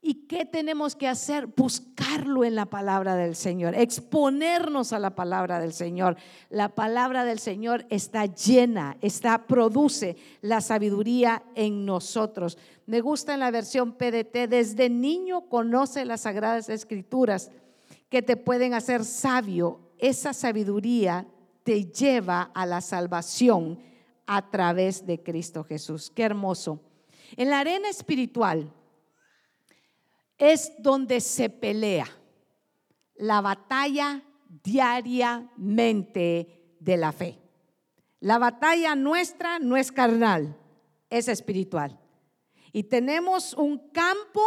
¿Y qué tenemos que hacer? Buscarlo en la palabra del Señor, exponernos a la palabra del Señor. La palabra del Señor está llena, está produce la sabiduría en nosotros. Me gusta en la versión PDT, desde niño conoce las sagradas escrituras que te pueden hacer sabio. Esa sabiduría te lleva a la salvación a través de Cristo Jesús. Qué hermoso. En la arena espiritual, es donde se pelea la batalla diariamente de la fe. La batalla nuestra no es carnal, es espiritual. Y tenemos un campo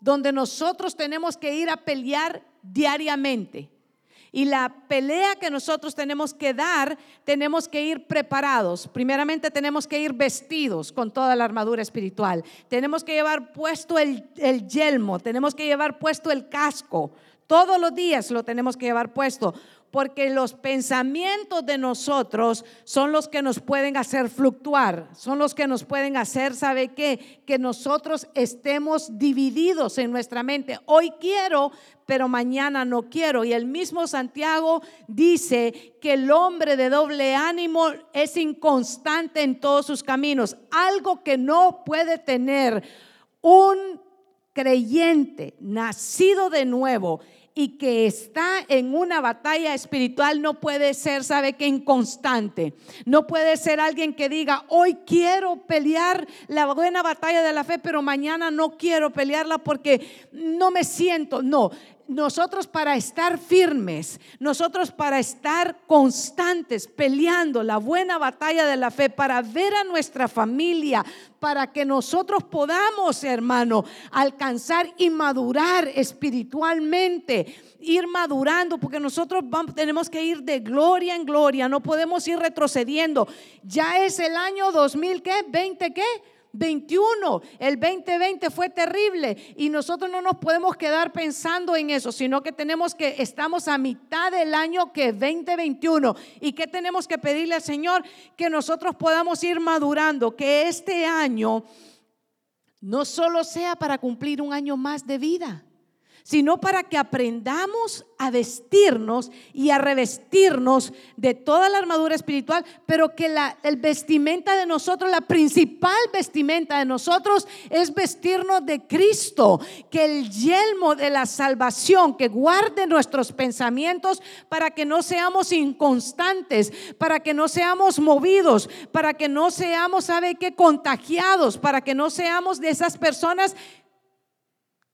donde nosotros tenemos que ir a pelear diariamente. Y la pelea que nosotros tenemos que dar, tenemos que ir preparados. Primeramente tenemos que ir vestidos con toda la armadura espiritual. Tenemos que llevar puesto el, el yelmo, tenemos que llevar puesto el casco. Todos los días lo tenemos que llevar puesto porque los pensamientos de nosotros son los que nos pueden hacer fluctuar, son los que nos pueden hacer, ¿sabe qué? Que nosotros estemos divididos en nuestra mente. Hoy quiero, pero mañana no quiero. Y el mismo Santiago dice que el hombre de doble ánimo es inconstante en todos sus caminos, algo que no puede tener un creyente nacido de nuevo y que está en una batalla espiritual no puede ser, sabe que inconstante. No puede ser alguien que diga, hoy quiero pelear la buena batalla de la fe, pero mañana no quiero pelearla porque no me siento. No, nosotros para estar firmes, nosotros para estar constantes, peleando la buena batalla de la fe, para ver a nuestra familia, para que nosotros podamos, hermano, alcanzar y madurar espiritualmente, ir madurando, porque nosotros tenemos que ir de gloria en gloria, no podemos ir retrocediendo. Ya es el año 2000, ¿qué? ¿20 qué? 21. El 2020 fue terrible y nosotros no nos podemos quedar pensando en eso, sino que tenemos que, estamos a mitad del año que 2021 y que tenemos que pedirle al Señor que nosotros podamos ir madurando, que este año no solo sea para cumplir un año más de vida, sino para que aprendamos a vestirnos y a revestirnos de toda la armadura espiritual, pero que la, el vestimenta de nosotros, la principal vestimenta de nosotros es vestirnos de Cristo, que el yelmo de la salvación, que guarde nuestros pensamientos para que no seamos inconstantes, para que no seamos movidos, para que no seamos, ¿sabe qué?, contagiados, para que no seamos de esas personas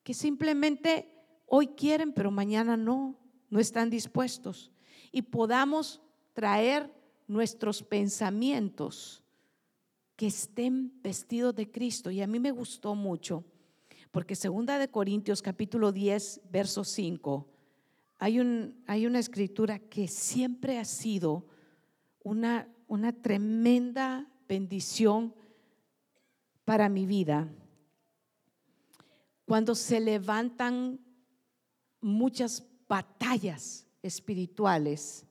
que simplemente hoy quieren, pero mañana no, no están dispuestos. Y podamos traer nuestros pensamientos que estén vestidos de Cristo. Y a mí me gustó mucho, porque segunda de Corintios capítulo 10, verso 5, hay, un, hay una escritura que siempre ha sido una, una tremenda bendición para mi vida. Cuando se levantan muchas batallas espirituales.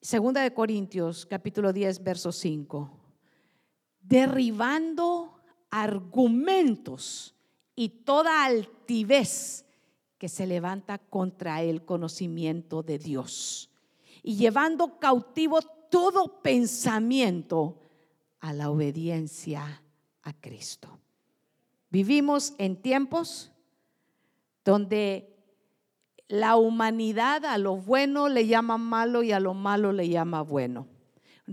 Segunda de Corintios, capítulo 10, verso 5. Derribando argumentos y toda altivez que se levanta contra el conocimiento de Dios y llevando cautivo todo pensamiento a la obediencia a Cristo. Vivimos en tiempos donde la humanidad a lo bueno le llama malo y a lo malo le llama bueno.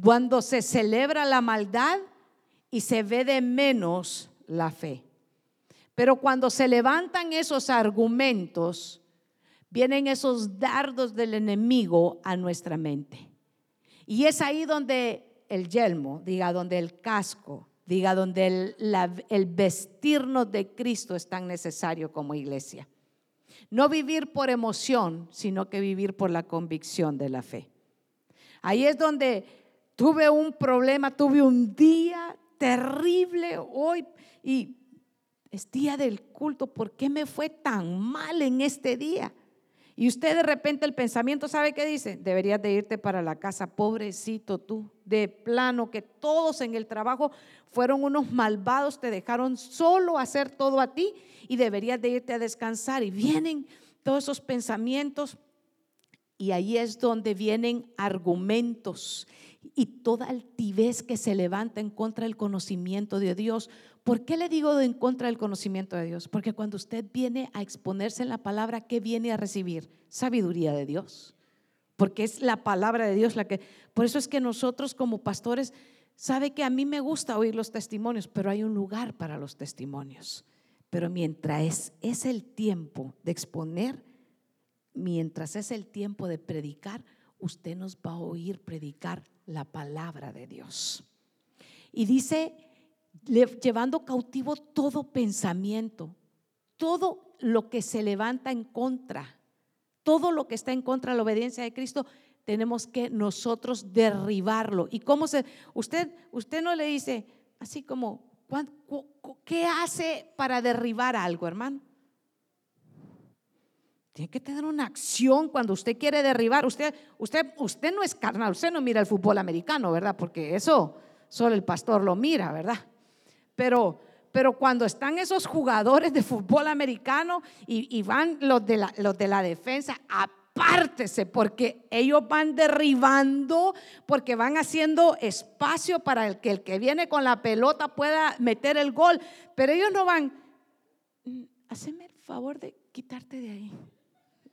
Cuando se celebra la maldad y se ve de menos la fe. Pero cuando se levantan esos argumentos, vienen esos dardos del enemigo a nuestra mente. Y es ahí donde el yelmo, diga, donde el casco, diga, donde el, el vestirnos de Cristo es tan necesario como iglesia. No vivir por emoción, sino que vivir por la convicción de la fe. Ahí es donde tuve un problema, tuve un día terrible hoy y es día del culto. ¿Por qué me fue tan mal en este día? Y usted de repente el pensamiento, ¿sabe qué dice? Deberías de irte para la casa, pobrecito tú, de plano, que todos en el trabajo fueron unos malvados, te dejaron solo hacer todo a ti y deberías de irte a descansar. Y vienen todos esos pensamientos y ahí es donde vienen argumentos y toda altivez que se levanta en contra del conocimiento de Dios. ¿Por qué le digo en contra del conocimiento de Dios? Porque cuando usted viene a exponerse en la palabra, ¿qué viene a recibir? Sabiduría de Dios. Porque es la palabra de Dios la que... Por eso es que nosotros como pastores, sabe que a mí me gusta oír los testimonios, pero hay un lugar para los testimonios. Pero mientras es, es el tiempo de exponer, mientras es el tiempo de predicar, usted nos va a oír predicar la palabra de Dios. Y dice, llevando cautivo todo pensamiento, todo lo que se levanta en contra, todo lo que está en contra de la obediencia de Cristo, tenemos que nosotros derribarlo. ¿Y cómo se, usted, usted no le dice, así como, ¿qué hace para derribar algo, hermano? Tiene que tener una acción cuando usted quiere derribar. Usted, usted, usted no es carnal, usted no mira el fútbol americano, ¿verdad? Porque eso solo el pastor lo mira, ¿verdad? Pero, pero cuando están esos jugadores de fútbol americano y, van los de, la, los de la defensa, apártese, porque ellos van derribando, porque van haciendo espacio para que el que viene con la pelota pueda meter el gol. Pero ellos no van, mm, haceme el favor de quitarte de ahí.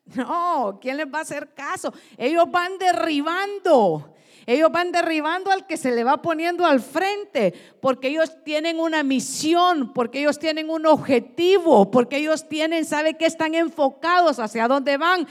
*laughs* No, ¿quién les va a hacer caso? Ellos van derribando. Ellos van derribando al que se le va poniendo al frente, porque ellos tienen una misión, porque ellos tienen un objetivo, porque ellos tienen, sabe que están enfocados hacia dónde van.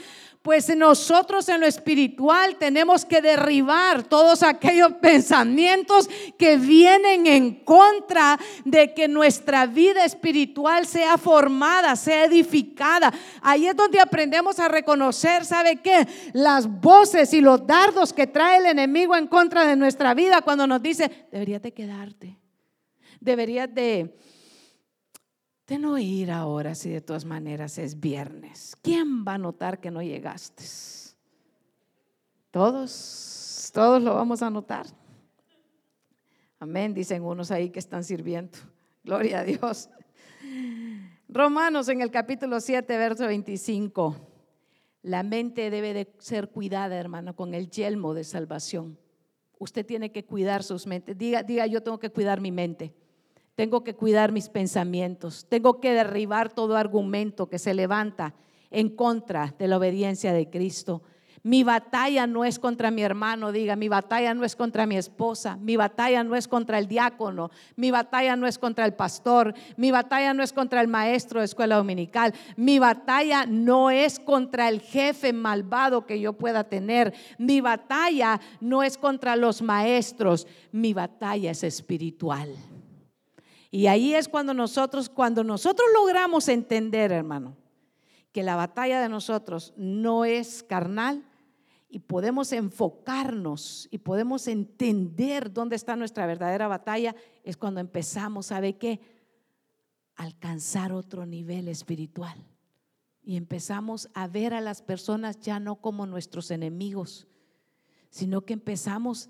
Pues nosotros en lo espiritual tenemos que derribar todos aquellos *laughs* pensamientos que vienen en contra de que nuestra vida espiritual sea formada, sea edificada. Ahí es donde aprendemos a reconocer, ¿sabe qué? Las voces y los dardos que trae el enemigo en contra de nuestra vida cuando nos dice, deberías de quedarte, deberías de de no ir ahora si de todas maneras es viernes. ¿Quién va a notar que no llegaste? Todos, todos lo vamos a notar. Amén, dicen unos ahí que están sirviendo. Gloria a Dios. Romanos en el capítulo 7, verso 25. La mente debe de ser cuidada, hermano, con el yelmo de salvación. Usted tiene que cuidar sus mentes. Diga, diga, yo tengo que cuidar mi mente. Tengo que cuidar mis pensamientos. Tengo que derribar todo argumento que se levanta en contra de la obediencia de Cristo. Mi batalla no es contra mi hermano, diga, mi batalla no es contra mi esposa, mi batalla no es contra el diácono, mi batalla no es contra el pastor, mi batalla no es contra el maestro de escuela dominical, mi batalla no es contra el jefe malvado que yo pueda tener, mi batalla no es contra los maestros, mi batalla es espiritual. Y ahí es cuando nosotros, cuando nosotros logramos entender, hermano, que la batalla de nosotros no es carnal y podemos enfocarnos y podemos entender dónde está nuestra verdadera batalla, es cuando empezamos, ¿sabe qué? Alcanzar otro nivel espiritual. Y empezamos a ver a las personas ya no como nuestros enemigos, sino que empezamos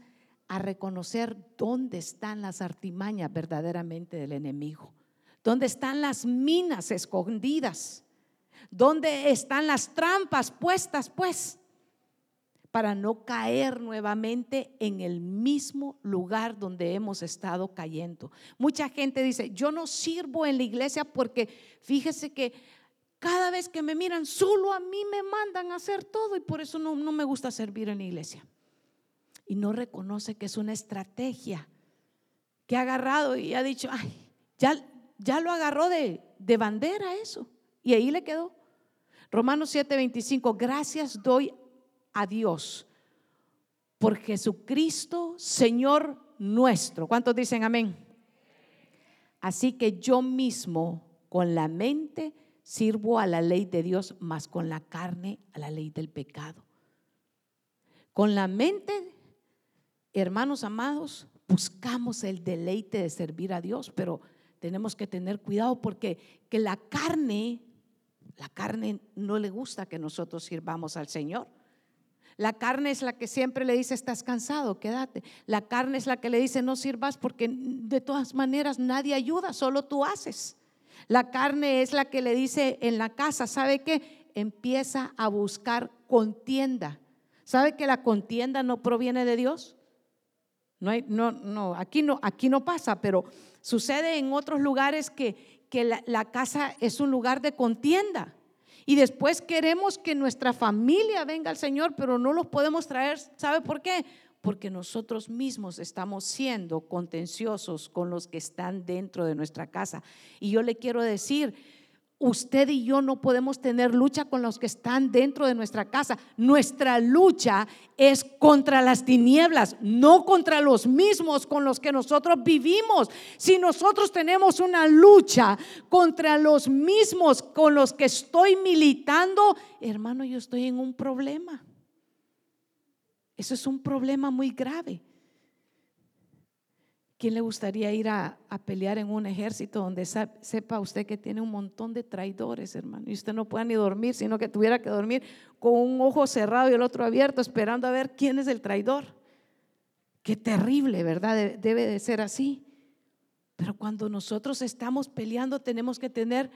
a reconocer dónde están las artimañas verdaderamente del enemigo, dónde están las minas escondidas, dónde están las trampas puestas, pues, para no caer nuevamente en el mismo lugar donde hemos estado cayendo. Mucha gente dice, yo no sirvo en la iglesia porque fíjese que cada vez que me miran, solo a mí me mandan a hacer todo y por eso no, no me gusta servir en la iglesia y no reconoce que es una estrategia que ha agarrado y ha dicho, ay, ya, ya lo agarró de, de bandera eso. Y ahí le quedó. Romanos 7:25, gracias doy a Dios por Jesucristo, Señor nuestro. ¿Cuántos dicen amén? Así que yo mismo con la mente sirvo a la ley de Dios, más con la carne a la ley del pecado. Con la mente hermanos amados, buscamos el deleite de servir a Dios, pero tenemos que tener cuidado porque que la carne, la carne no le gusta que nosotros sirvamos al Señor. La carne es la que siempre le dice, estás cansado, quédate. La carne es la que le dice, no sirvas porque de todas maneras nadie ayuda, solo tú haces. La carne es la que le dice en la casa, ¿sabe qué? Empieza a buscar contienda. ¿Sabe que la contienda no proviene de Dios? No, hay, no, no, aquí no, aquí no pasa, pero sucede en otros lugares que, que la, la casa es un lugar de contienda. Y después queremos que nuestra familia venga al Señor, pero no los podemos traer. ¿Sabe por qué? Porque nosotros mismos estamos siendo contenciosos con los que están dentro de nuestra casa. Y yo le quiero decir, usted y yo no podemos tener lucha con los que están dentro de nuestra casa. Nuestra lucha es contra las tinieblas, no contra los mismos con los que nosotros vivimos. Si nosotros tenemos una lucha contra los mismos con los que estoy militando, hermano, yo estoy en un problema. Eso es un problema muy grave. ¿Quién le gustaría ir a, pelear en un ejército donde sepa usted que tiene un montón de traidores, hermano? Y usted no pueda ni dormir, sino que tuviera que dormir con un ojo cerrado y el otro abierto, esperando a ver quién es el traidor. Qué terrible, ¿verdad? Debe de ser así. Pero cuando nosotros estamos peleando tenemos que tener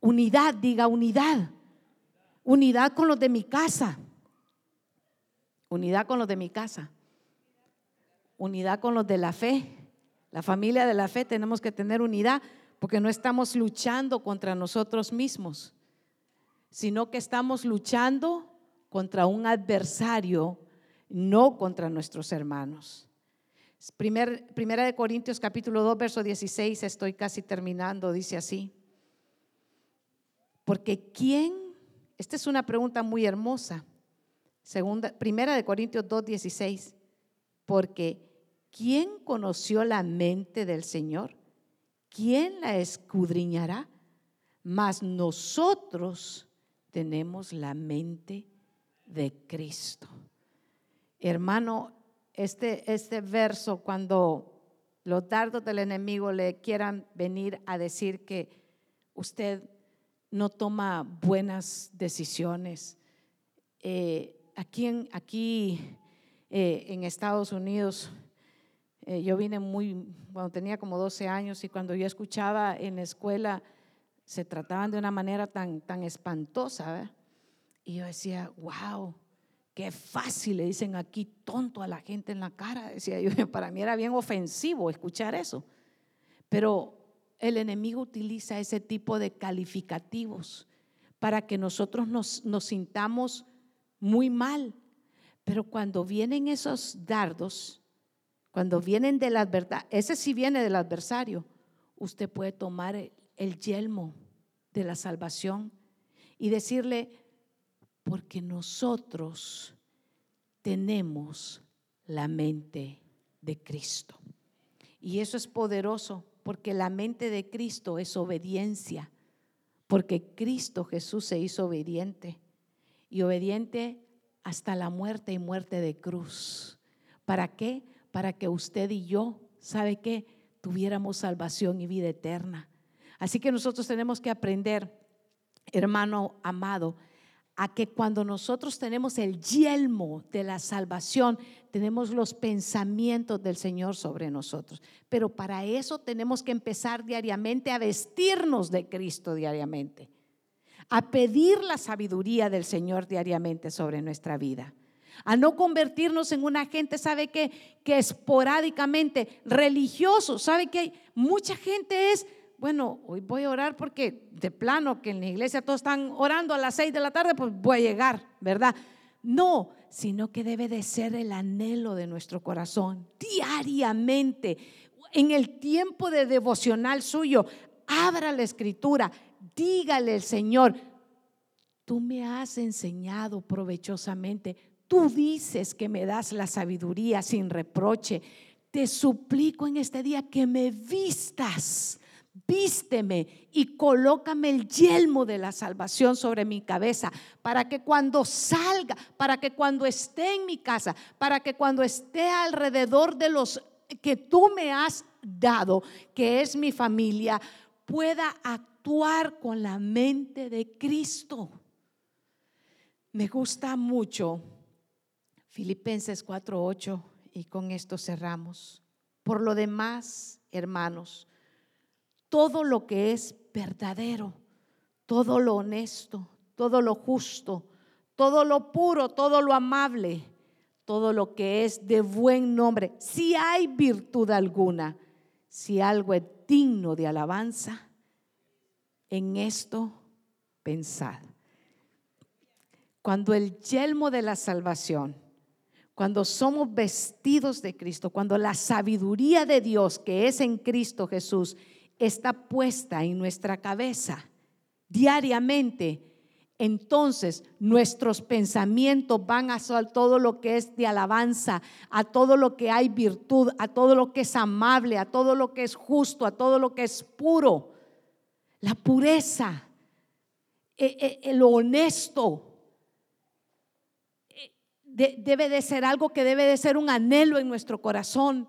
unidad, diga unidad. Unidad con los de mi casa. Unidad con los de mi casa. Unidad con los de la fe la familia de la fe tenemos que tener unidad porque no estamos luchando contra nosotros mismos. sino que estamos luchando contra un adversario, no contra nuestros hermanos. primera de Corintios capítulo 2, verso 16, estoy casi terminando, dice así. Porque ¿quién? Esta es una pregunta muy hermosa. Primera de Corintios 2, 16. Porque ¿quién conoció la mente del Señor? ¿Quién la escudriñará? Mas nosotros tenemos la mente de Cristo. Hermano, este, este verso, cuando los dardos del enemigo le quieran venir a decir que usted no toma buenas decisiones, eh, aquí aquí, eh, en Estados Unidos, eh, yo vine muy, cuando tenía como 12 años y cuando yo escuchaba en la escuela, se trataban de una manera tan, tan espantosa. Y yo decía, wow, qué fácil le dicen aquí tonto a la gente en la cara. Decía yo, *laughs* para mí era bien ofensivo escuchar eso. Pero el enemigo utiliza ese tipo de calificativos para que nosotros nos, nos sintamos muy mal. Pero cuando vienen esos dardos, cuando vienen de la verdad, ese sí viene del adversario, usted puede tomar el yelmo de la salvación y decirle, porque nosotros tenemos la mente de Cristo. Y eso es poderoso, porque la mente de Cristo es obediencia, porque Cristo Jesús se hizo obediente y obediente hasta la muerte y muerte de cruz. ¿Para qué? Para que usted y yo, ¿sabe qué? Tuviéramos salvación y vida eterna. Así que nosotros tenemos que aprender, hermano amado, a que cuando nosotros tenemos el yelmo de la salvación, tenemos los pensamientos del Señor sobre nosotros. Pero para eso tenemos que empezar diariamente a vestirnos de Cristo diariamente, a pedir la sabiduría del Señor diariamente sobre nuestra vida a no convertirnos en una gente, ¿sabe qué? Que esporádicamente religioso, ¿sabe que mucha gente es bueno, hoy voy a orar porque de plano que en la iglesia todos están orando a las seis de la tarde, pues voy a llegar, ¿verdad? No, sino que debe de ser el anhelo de nuestro corazón diariamente, en el tiempo de devocional suyo. Abra la escritura, dígale al Señor, tú me has enseñado provechosamente, tú dices que me das la sabiduría sin reproche. Te suplico en este día que me vistas vísteme y colócame el yelmo de la salvación sobre mi cabeza, para que cuando salga, para que cuando esté en mi casa, para que cuando esté alrededor de los que tú me has dado, que es mi familia, pueda actuar con la mente de Cristo. Me gusta mucho Filipenses 4:8 y con esto cerramos. Por lo demás, hermanos, todo lo que es verdadero, todo lo honesto, todo lo justo, todo lo puro, todo lo amable, todo lo que es de buen nombre, si hay virtud alguna, si algo es digno de alabanza, en esto pensad. Cuando el yelmo de la salvación, cuando somos vestidos de Cristo, cuando la sabiduría de Dios que es en Cristo Jesús está puesta en nuestra cabeza diariamente, entonces nuestros pensamientos van a todo lo que es de alabanza, a todo lo que hay virtud, a todo lo que es amable, a todo lo que es justo, a todo lo que es puro. La pureza, eh, eh, lo honesto, debe de ser algo que debe de ser un anhelo en nuestro corazón.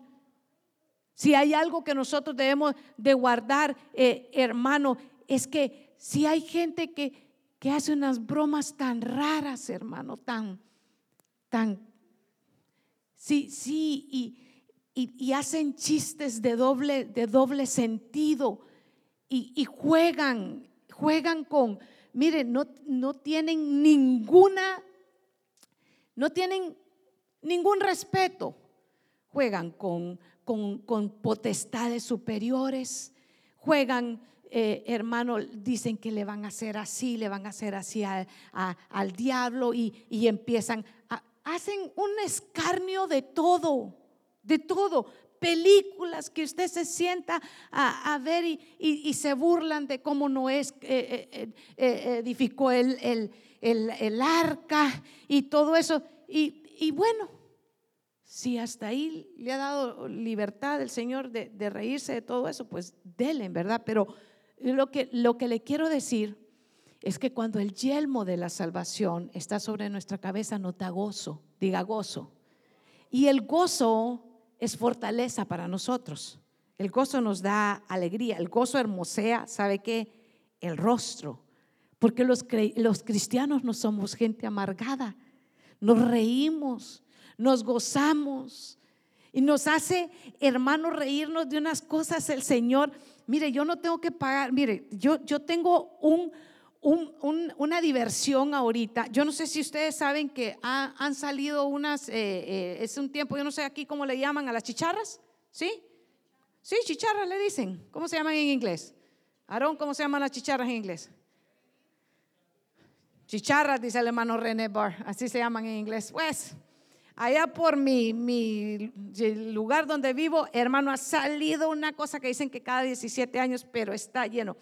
Si hay algo que nosotros debemos de guardar, eh, hermano, es que si hay gente que, que hace unas bromas tan raras, hermano, tan, tan, sí, sí, y, y, hacen chistes de doble, de doble sentido y, y juegan, juegan con, miren, no, no tienen ninguna, no tienen ningún respeto, juegan con con, potestades superiores, juegan eh, hermano, dicen que le van a hacer así, le van a hacer así al diablo y, empiezan, hacen un escarnio de todo, de todo. Películas que usted se sienta a, ver y, se burlan de cómo Noé es, eh, eh, edificó el, el, arca y todo eso. Y, bueno, si hasta ahí le ha dado libertad el Señor de, reírse de todo eso, pues déle, ¿verdad? Pero lo que, lo que le quiero decir es que cuando el yelmo de la salvación está sobre nuestra cabeza, nota gozo, diga gozo. Y el gozo es fortaleza para nosotros. El gozo nos da alegría, el gozo hermosea, ¿sabe qué? El rostro. Porque los, los cristianos no somos gente amargada, nos reímos, nos gozamos y nos hace, hermanos, reírnos de unas cosas el Señor mire, yo no tengo que pagar, mire, yo, yo tengo un, una diversión ahorita. Yo no sé si ustedes saben que han salido unas, eh, eh, es un tiempo, yo no sé aquí cómo le llaman a las chicharras, ¿sí? Sí, chicharras le dicen. ¿Cómo se llaman en inglés? Aarón, ¿cómo se llaman las chicharras en inglés? Chicharras, dice el hermano René Barr, así se llaman en inglés. Pues, allá por mi, mi, lugar donde vivo, hermano, ha salido una cosa que dicen que cada 17 años, pero está lleno.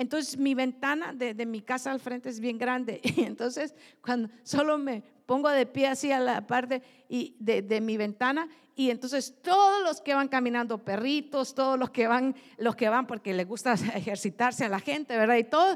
Entonces mi ventana de, de mi casa al frente es bien grande. *laughs* Y entonces cuando solo me pongo de pie así a la parte y de, de, mi ventana y entonces todos los que van caminando, perritos, todos los que van, los que van porque les gusta *laughs* ejercitarse a la gente, ¿verdad? Y todo,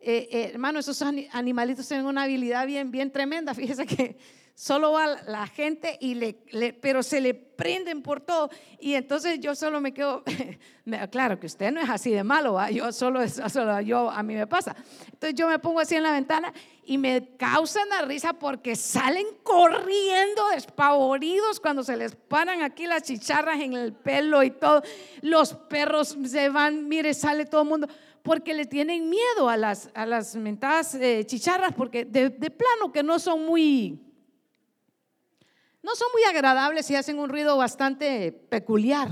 eh, eh, hermano, esos animalitos tienen una habilidad bien, bien tremenda. *laughs* Fíjese que solo va la gente y le, pero se le prenden por todo. Y entonces yo solo me quedo *laughs* claro que usted no es así de malo yo solo, solo yo a mí me pasa. Entonces yo me pongo así en la ventana y me causan la risa porque salen corriendo despavoridos cuando se les paran aquí las chicharras en el pelo y todo. Los perros se van mire sale todo el mundo porque le tienen miedo a las, a las mentadas eh, chicharras porque de plano que no son muy no son muy agradables y hacen un ruido bastante peculiar,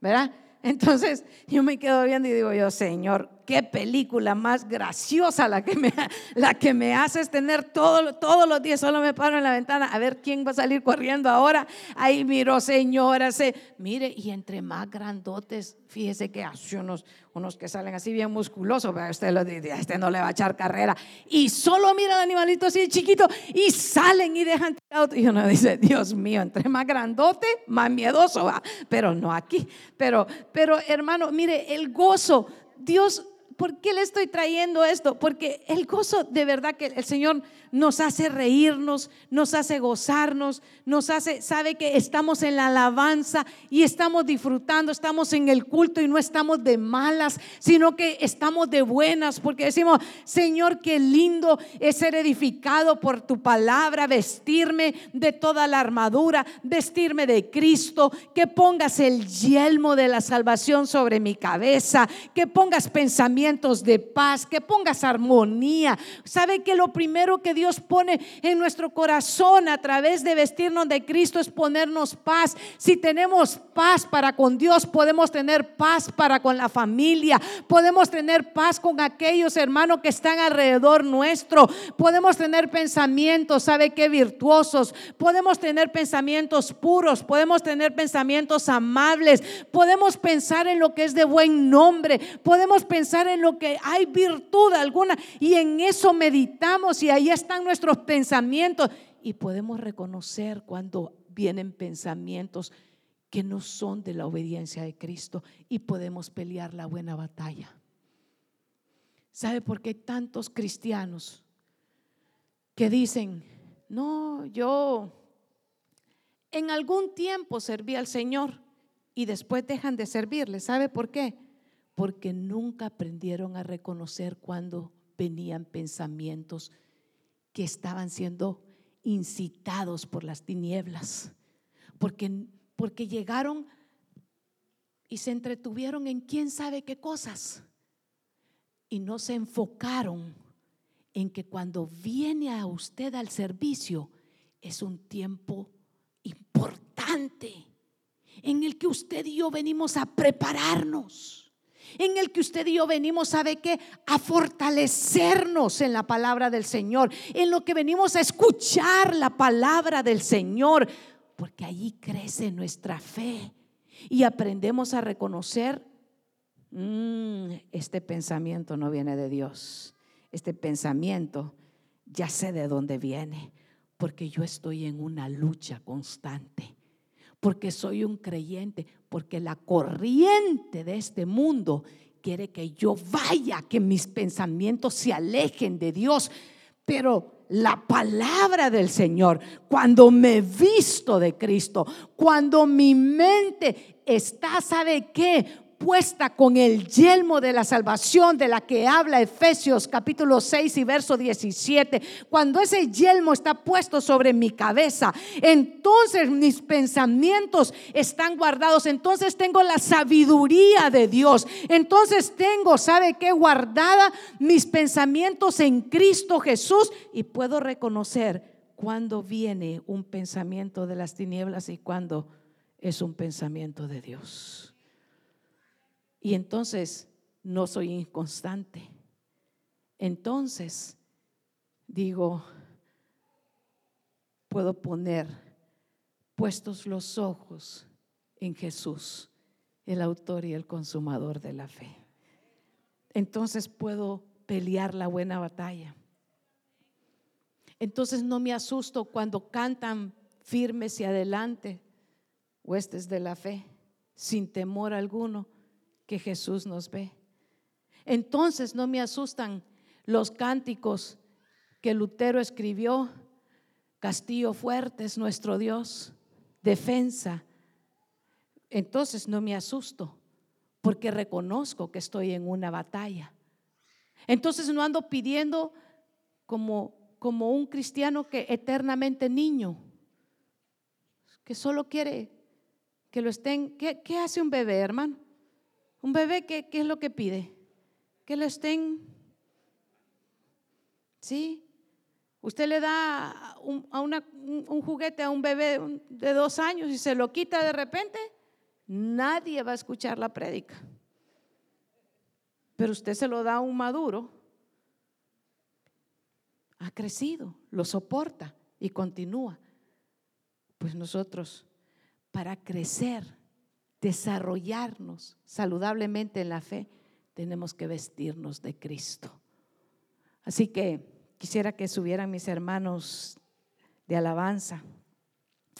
¿verdad? Entonces yo me quedo viendo y digo yo, Señor, qué película más graciosa la que me, *laughs* la que me haces tener todo, todos los días. Solo me paro en la ventana a ver quién va a salir corriendo ahora. Ahí miro, señora, se, mire, y entre más grandotes, fíjese que hace unos, unos que salen así bien musculosos, pero usted lo dice, este no le va a echar carrera. Y solo mira al animalito así chiquito y salen y dejan Y uno dice, Dios mío, entre más grandote, más miedoso va. Pero no aquí. Pero, pero hermano, mire, el gozo, Dios ¿por qué le estoy trayendo esto? Porque el gozo de verdad que el Señor nos hace reírnos, nos hace gozarnos, nos hace, sabe que estamos en la alabanza y estamos disfrutando, estamos en el culto y no estamos de malas, sino que estamos de buenas, porque decimos, Señor, qué lindo es ser edificado por tu palabra, vestirme de toda la armadura, vestirme de Cristo, que pongas el yelmo de la salvación sobre mi cabeza, que pongas pensamientos de paz, que pongas armonía. Sabe que lo primero que Dios pone en nuestro corazón a través de vestirnos de Cristo es ponernos paz. Si tenemos paz para con Dios, podemos tener paz para con la familia, podemos tener paz con aquellos hermanos que están alrededor nuestro, podemos tener pensamientos, ¿sabe qué? Virtuosos, podemos tener pensamientos puros, podemos tener pensamientos amables, podemos pensar en lo que es de buen nombre, podemos pensar en lo que hay virtud alguna. Y en eso meditamos y ahí está están nuestros pensamientos y podemos reconocer cuando vienen pensamientos que no son de la obediencia de Cristo y podemos pelear la buena batalla. ¿Sabe por qué hay tantos cristianos que dicen, no, yo en algún tiempo serví al Señor y después dejan de servirle? ¿Sabe por qué? Porque nunca aprendieron a reconocer cuando venían pensamientos que estaban siendo incitados por las tinieblas, porque, porque llegaron y se entretuvieron en quién sabe qué cosas. Y no se enfocaron en que cuando viene a usted al servicio es un tiempo importante en el que usted y yo venimos a prepararnos en el que usted y yo venimos, ¿sabe qué? A fortalecernos en la palabra del Señor, en lo que venimos a escuchar la palabra del Señor, porque allí crece nuestra fe y aprendemos a reconocer, mm, este pensamiento no viene de Dios, este pensamiento ya sé de dónde viene, porque yo estoy en una lucha constante porque soy un creyente, porque la corriente de este mundo quiere que yo vaya, que mis pensamientos se alejen de Dios. Pero la palabra del Señor, cuando me visto de Cristo, cuando mi mente está, ¿sabe qué? Puesta con el yelmo de la salvación de la que habla Efesios capítulo 6 y verso 17, cuando ese yelmo está puesto sobre mi cabeza, entonces mis pensamientos están guardados, entonces tengo la sabiduría de Dios, entonces tengo, ¿sabe qué? Guardada mis pensamientos en Cristo Jesús y puedo reconocer cuando viene un pensamiento de las tinieblas y cuando es un pensamiento de Dios. Y entonces no soy inconstante. Entonces digo, puedo poner puestos los ojos en Jesús, el autor y el consumador de la fe. Entonces puedo pelear la buena batalla. Entonces no me asusto cuando cantan firmes y adelante, huestes de la fe, sin temor alguno, que Jesús nos ve. Entonces no me asustan los cánticos que Lutero escribió. Castillo fuerte es nuestro Dios, defensa. Entonces no me asusto porque reconozco que estoy en una batalla. Entonces no ando pidiendo como, como un cristiano que eternamente niño, que solo quiere que lo estén. ¿Qué, qué hace un bebé, hermano? Un bebé, ¿qué, es lo que pide? Que le estén, ¿sí? Usted le da un, a un juguete a un bebé de dos años y se lo quita de repente, nadie va a escuchar la prédica. Pero usted se lo da a un maduro, ha crecido, lo soporta y continúa. Pues nosotros, para crecer, desarrollarnos saludablemente en la fe, tenemos que vestirnos de Cristo. Así que quisiera que subieran mis hermanos de alabanza.